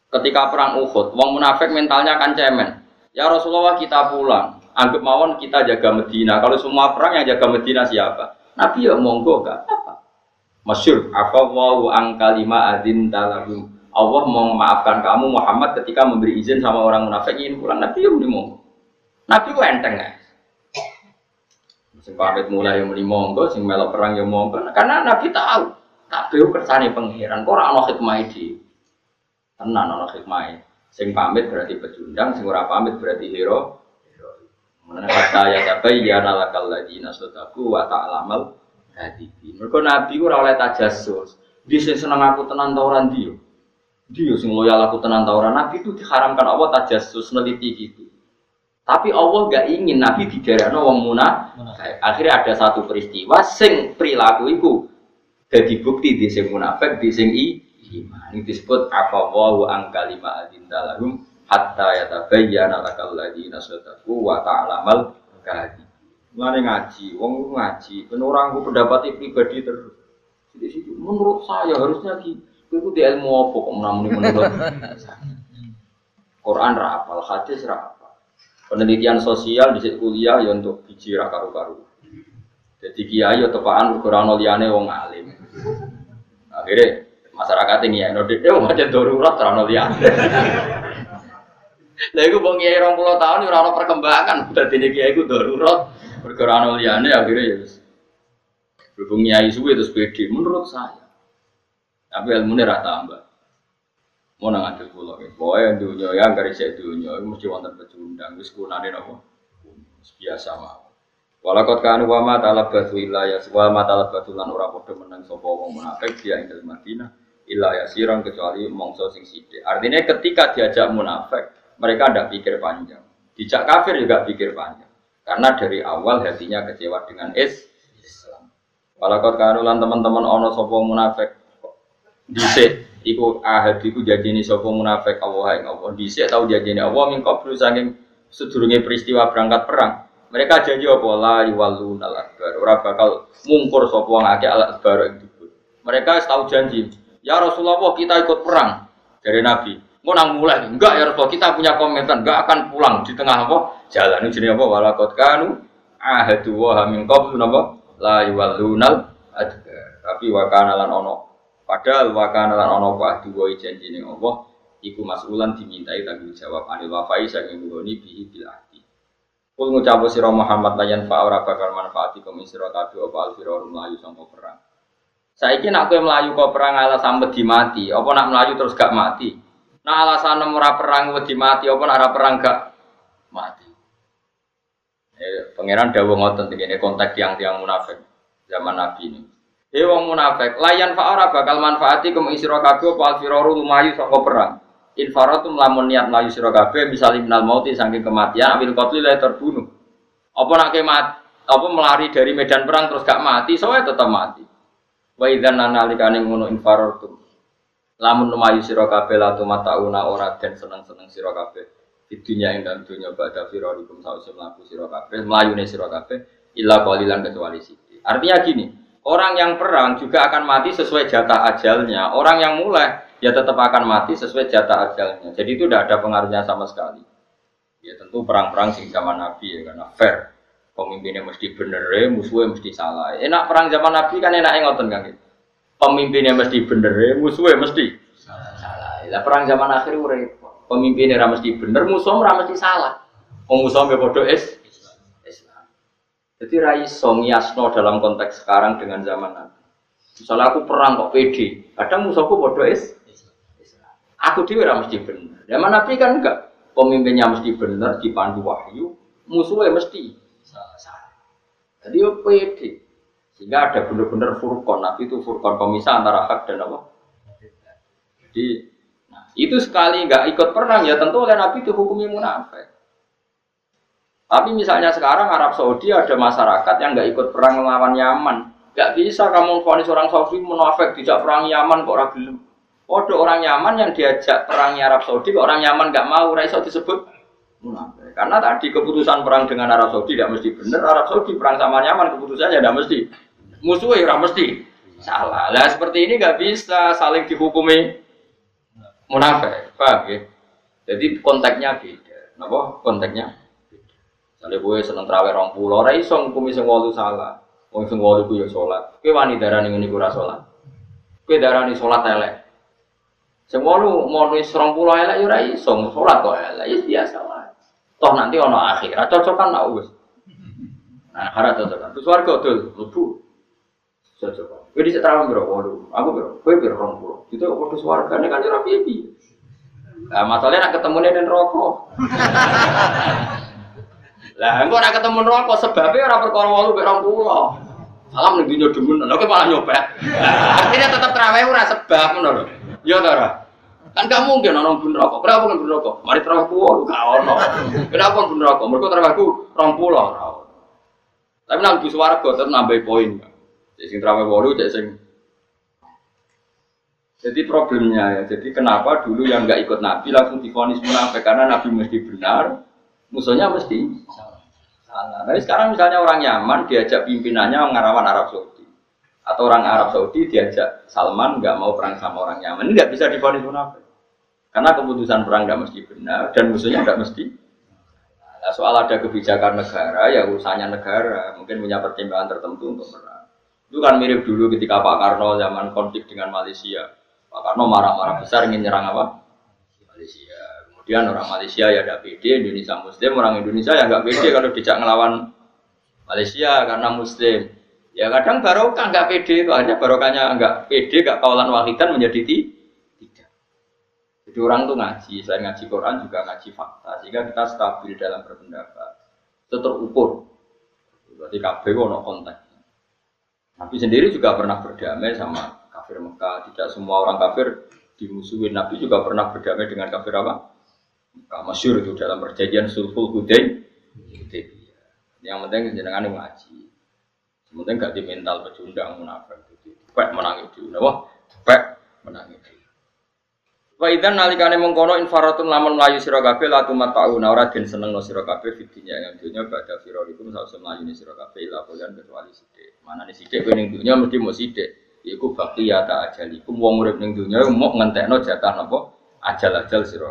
ketika perang Uhud, wong munafik mentalnya kan cemen. Ya Rasulullah kita pulang, anggap mawon kita jaga Medina. Kalau semua perang yang jaga Medina siapa? Nabi ya monggo gak apa. Masyur, afawwahu ang kalima adin talahum. Allah mau memaafkan kamu Muhammad ketika memberi izin sama orang munafik ini pulang. Nabi ya muni monggo. Nabi ku enteng ya. Sing pamit mulai yang muni monggo, sing melok perang yang monggo. Karena Nabi tahu, kabeh kersane pangeran. Kok ora ana hikmah iki. Tenan ana hikmah. Sing pamit berarti pecundang, sing ora pamit berarti hero. Mengenai kata ya tabayyana lakal ladina sadaku wa ta'lamal hadibi. Mergo Nabi ora oleh tajassus. Dia seneng aku tenan ta ora ndi Dia sing loyal aku tenan ta ora. Nabi itu diharamkan Allah tajassus neliti gitu. Tapi Allah gak ingin Nabi diderekno wong munafik. Akhirnya ada satu peristiwa sing perilaku iku jadi bukti di sing munafik di sing iman. Ini disebut afawahu an kalima adinda lahum hatta yatabayyana lakal ladzina sadaqu wa ta'lamal kadhib. Mulane ngaji, wong ngaji, ben orang ku pendapat pribadi terus. Di situ menurut saya harusnya gitu. Itu di ilmu apa kok menamuni menurut Quran rapal, hadis rapal. Penelitian sosial di kuliah ya untuk biji karu-karu. Jadi kiai atau tepaan ukuran liyane wong alim. Akhirnya masyarakat ini ya, nodik, eh mau jadi darurat terano liyane. Lah iku wong kiai 20 tahun ora ono perkembangan. Dadi kiai iku darurat perkara liyane akhirnya ya wis. Berhubung kiai suwe terus pede menurut saya. Tapi ilmune ra tambah. Mau nang adil kula iki. Pokoke dunya ya gak isih dunya iku mesti wonten pecundang wis kunane napa? Biasa mawon. Walakot kanu wa ma talabatu illa ya wa ma talabatu lan ora padha menang sapa wong munafik dia ing Madinah illa ya sirang kecuali mongso sing sithik. Artinya ketika diajak munafik, mereka tidak pikir panjang. Dijak kafir juga pikir panjang. Karena dari awal hatinya kecewa dengan is Islam. Walakot kanulan teman-teman ono sopo munafik dhisik iku ahad iku ini sopo munafik Allah ing Allah dhisik tau ini Allah min qablu saking sedurunge peristiwa berangkat perang. Mereka janji apa la yuwallun al akbar. Ora bakal mungkur sapa wong akeh al akbar Mereka tahu janji. Ya Rasulullah kita ikut perang dari Nabi. Mau nang mulai, enggak ya Rasul, kita punya komitmen, enggak akan pulang di tengah apa? Jalan ini jenis apa? Walakot kanu ahadu wa hamin qablu napa? La yuwallunal adbar. Tapi wakana lan ono. Padahal wakana lan ono wa dua janji ning Allah iku masulan dimintai tanggung jawab anil wafai saking nggoni bihi bil ahdi. Kul ngucap sira Muhammad layan fa ora bakal manfaati kum sira kabeh apa alfirum layu sangka perang. Saiki nak kowe melayu kok perang ala sampe dimati, apa nak melayu terus gak mati? Nah alasan ora perang wedi mati apa ora perang gak mati. Eh, pangeran dawuh ngoten ini konteks tiang-tiang munafik zaman Nabi ini. Eh wong munafik, layan fa'ara bakal manfaati kum isra kabeh apa alfiraru lumayu saka perang. Infaratum lamun niat melayu sira kabeh bisa liminal mauti saking kematian ambil qatli la terbunuh. Apa nak kemat apa melari dari medan perang terus gak mati, soalnya tetap mati. Wa idzan nalikane ngono infaratum Lamun lumayu sira kabeh la matauna ora den seneng-seneng sira kabeh. Di dunia ing dalam dunia pada firorikum sause mlaku sira kabeh, mlayune sira kabeh illa qalilan kecuali sithik. Artinya gini, orang yang perang juga akan mati sesuai jatah ajalnya. Orang yang mulai ya tetap akan mati sesuai jatah ajalnya. Jadi itu tidak ada pengaruhnya sama sekali. Ya tentu perang-perang sing zaman Nabi ya karena fair. Pemimpinnya mesti bener, musuhnya mesti salah. Enak perang zaman Nabi kan enak ngoten kan gitu pemimpinnya mesti bener, ya, musuhnya mesti salah. Lah perang zaman akhir repot. Pemimpinnya ra mesti bener, musuh ra mesti salah. Wong musuh mbek padha is Islam. Jadi ra iso ngiasno dalam konteks sekarang dengan zaman Nabi. Misalnya aku perang kok PD, kadang musuhku padha is. Aku dhewe ra mesti bener. Zaman Nabi kan enggak. Pemimpinnya mesti bener, dipandu wahyu, musuhnya mesti salah. Jadi yo pede. Sehingga ada benar-benar furkon. Nabi itu furkon pemisah antara hak dan apa? Jadi nah, itu sekali nggak ikut perang ya tentu oleh Nabi itu hukumnya munafik. Tapi misalnya sekarang Arab Saudi ada masyarakat yang nggak ikut perang melawan Yaman. Gak bisa kamu vonis orang Saudi munafik tidak perang Yaman kok orang belum. Ada orang Yaman yang diajak perang Arab Saudi, orang Yaman nggak mau, raiso disebut munafik. Karena tadi keputusan perang dengan Arab Saudi tidak mesti benar. Arab Saudi perang sama Yaman keputusannya tidak mesti musuhnya ora mesti salah. Lah seperti ini nggak bisa saling dihukumi munafik, paham ya? Jadi konteksnya beda. Napa konteksnya? Misalnya gue seneng terawih rong pulau, ora iso ngukumi sing wolu salah. Wong sing wolu ku ya salat. Kowe wani darani ngene iku ora salat. Kowe darani salat elek. Sing wolu mau wis rong pulau elek ya iso salat kok elek. Ya biasa wae. Toh nanti ono akhirat cocokan nak wis. Nah, harap cocokan. Terus warga dul, lebu. Cocokan. Kowe dhisik terawih biro wolu. Aku biro, kowe biro rong pulau. Itu kok padha swargane kan ora piye Nah, masalahnya nak ketemu nih rokok. Lah, engko nak ketemu rokok sebabnya orang perkara walu mek rong pulau. Salam ning dunya demen, lha kok malah nyopet. Artinya tetap terawih ora sebab ngono lho. Ya ta ora? Kan gak mungkin orang bun rokok. Kenapa kan bun rokok? Mari terawih pulau gak ono. Kenapa bun rokok? Mergo terawihku rong pulau ora Tapi nang di suara tetep nambah poin. Jadi sing terawih walu cek sing jadi problemnya ya, jadi kenapa dulu yang nggak ikut Nabi langsung difonis munafik karena Nabi mesti benar, musuhnya mesti salah. Nah sekarang misalnya orang Yaman diajak pimpinannya ngarawan Arab Saudi, atau orang Arab Saudi diajak Salman nggak mau perang sama orang Yaman, ini nggak bisa difonis munafik, karena keputusan perang nggak mesti benar dan musuhnya nggak mesti. Nah, soal ada kebijakan negara, ya urusannya negara, mungkin punya pertimbangan tertentu untuk perang. Itu kan mirip dulu ketika Pak Karno zaman konflik dengan Malaysia Pak Karno marah-marah besar ingin nyerang apa? Malaysia. Kemudian orang Malaysia ya ada PD, Indonesia Muslim, orang Indonesia ya nggak pede kalau tidak ngelawan Malaysia karena Muslim. Ya kadang barokah nggak pede itu hanya barokahnya nggak pede, nggak kawalan wahidan menjadi tidak. Jadi orang tuh ngaji, saya ngaji Quran juga ngaji fakta, sehingga kita stabil dalam berpendapat. Itu terukur. Berarti KB ono konteks. Nabi sendiri juga pernah berdamai sama kafir Mekah. Tidak semua orang kafir dimusuhin. Nabi juga pernah berdamai dengan kafir apa? Masyur itu dalam perjanjian sulhul Hudain. Yang penting jenengan ngaji. Yang penting gak di mental pecundang munafik itu. Pek menang itu. Wah, pek menang itu. Wa idzan nalikane mengkono infaratun lamun mlayu sira kabeh la tumatau ora den seneng no sira kabeh fidinya yang dunya badha firarikum sak mlayu sira kabeh la kecuali sithik. Manane sithik kowe ning dunya mesti mau sithik. Iku bakti ya tak ajal iku wong urip ning dunya mau ngentekno jatah napa ajal-ajal sira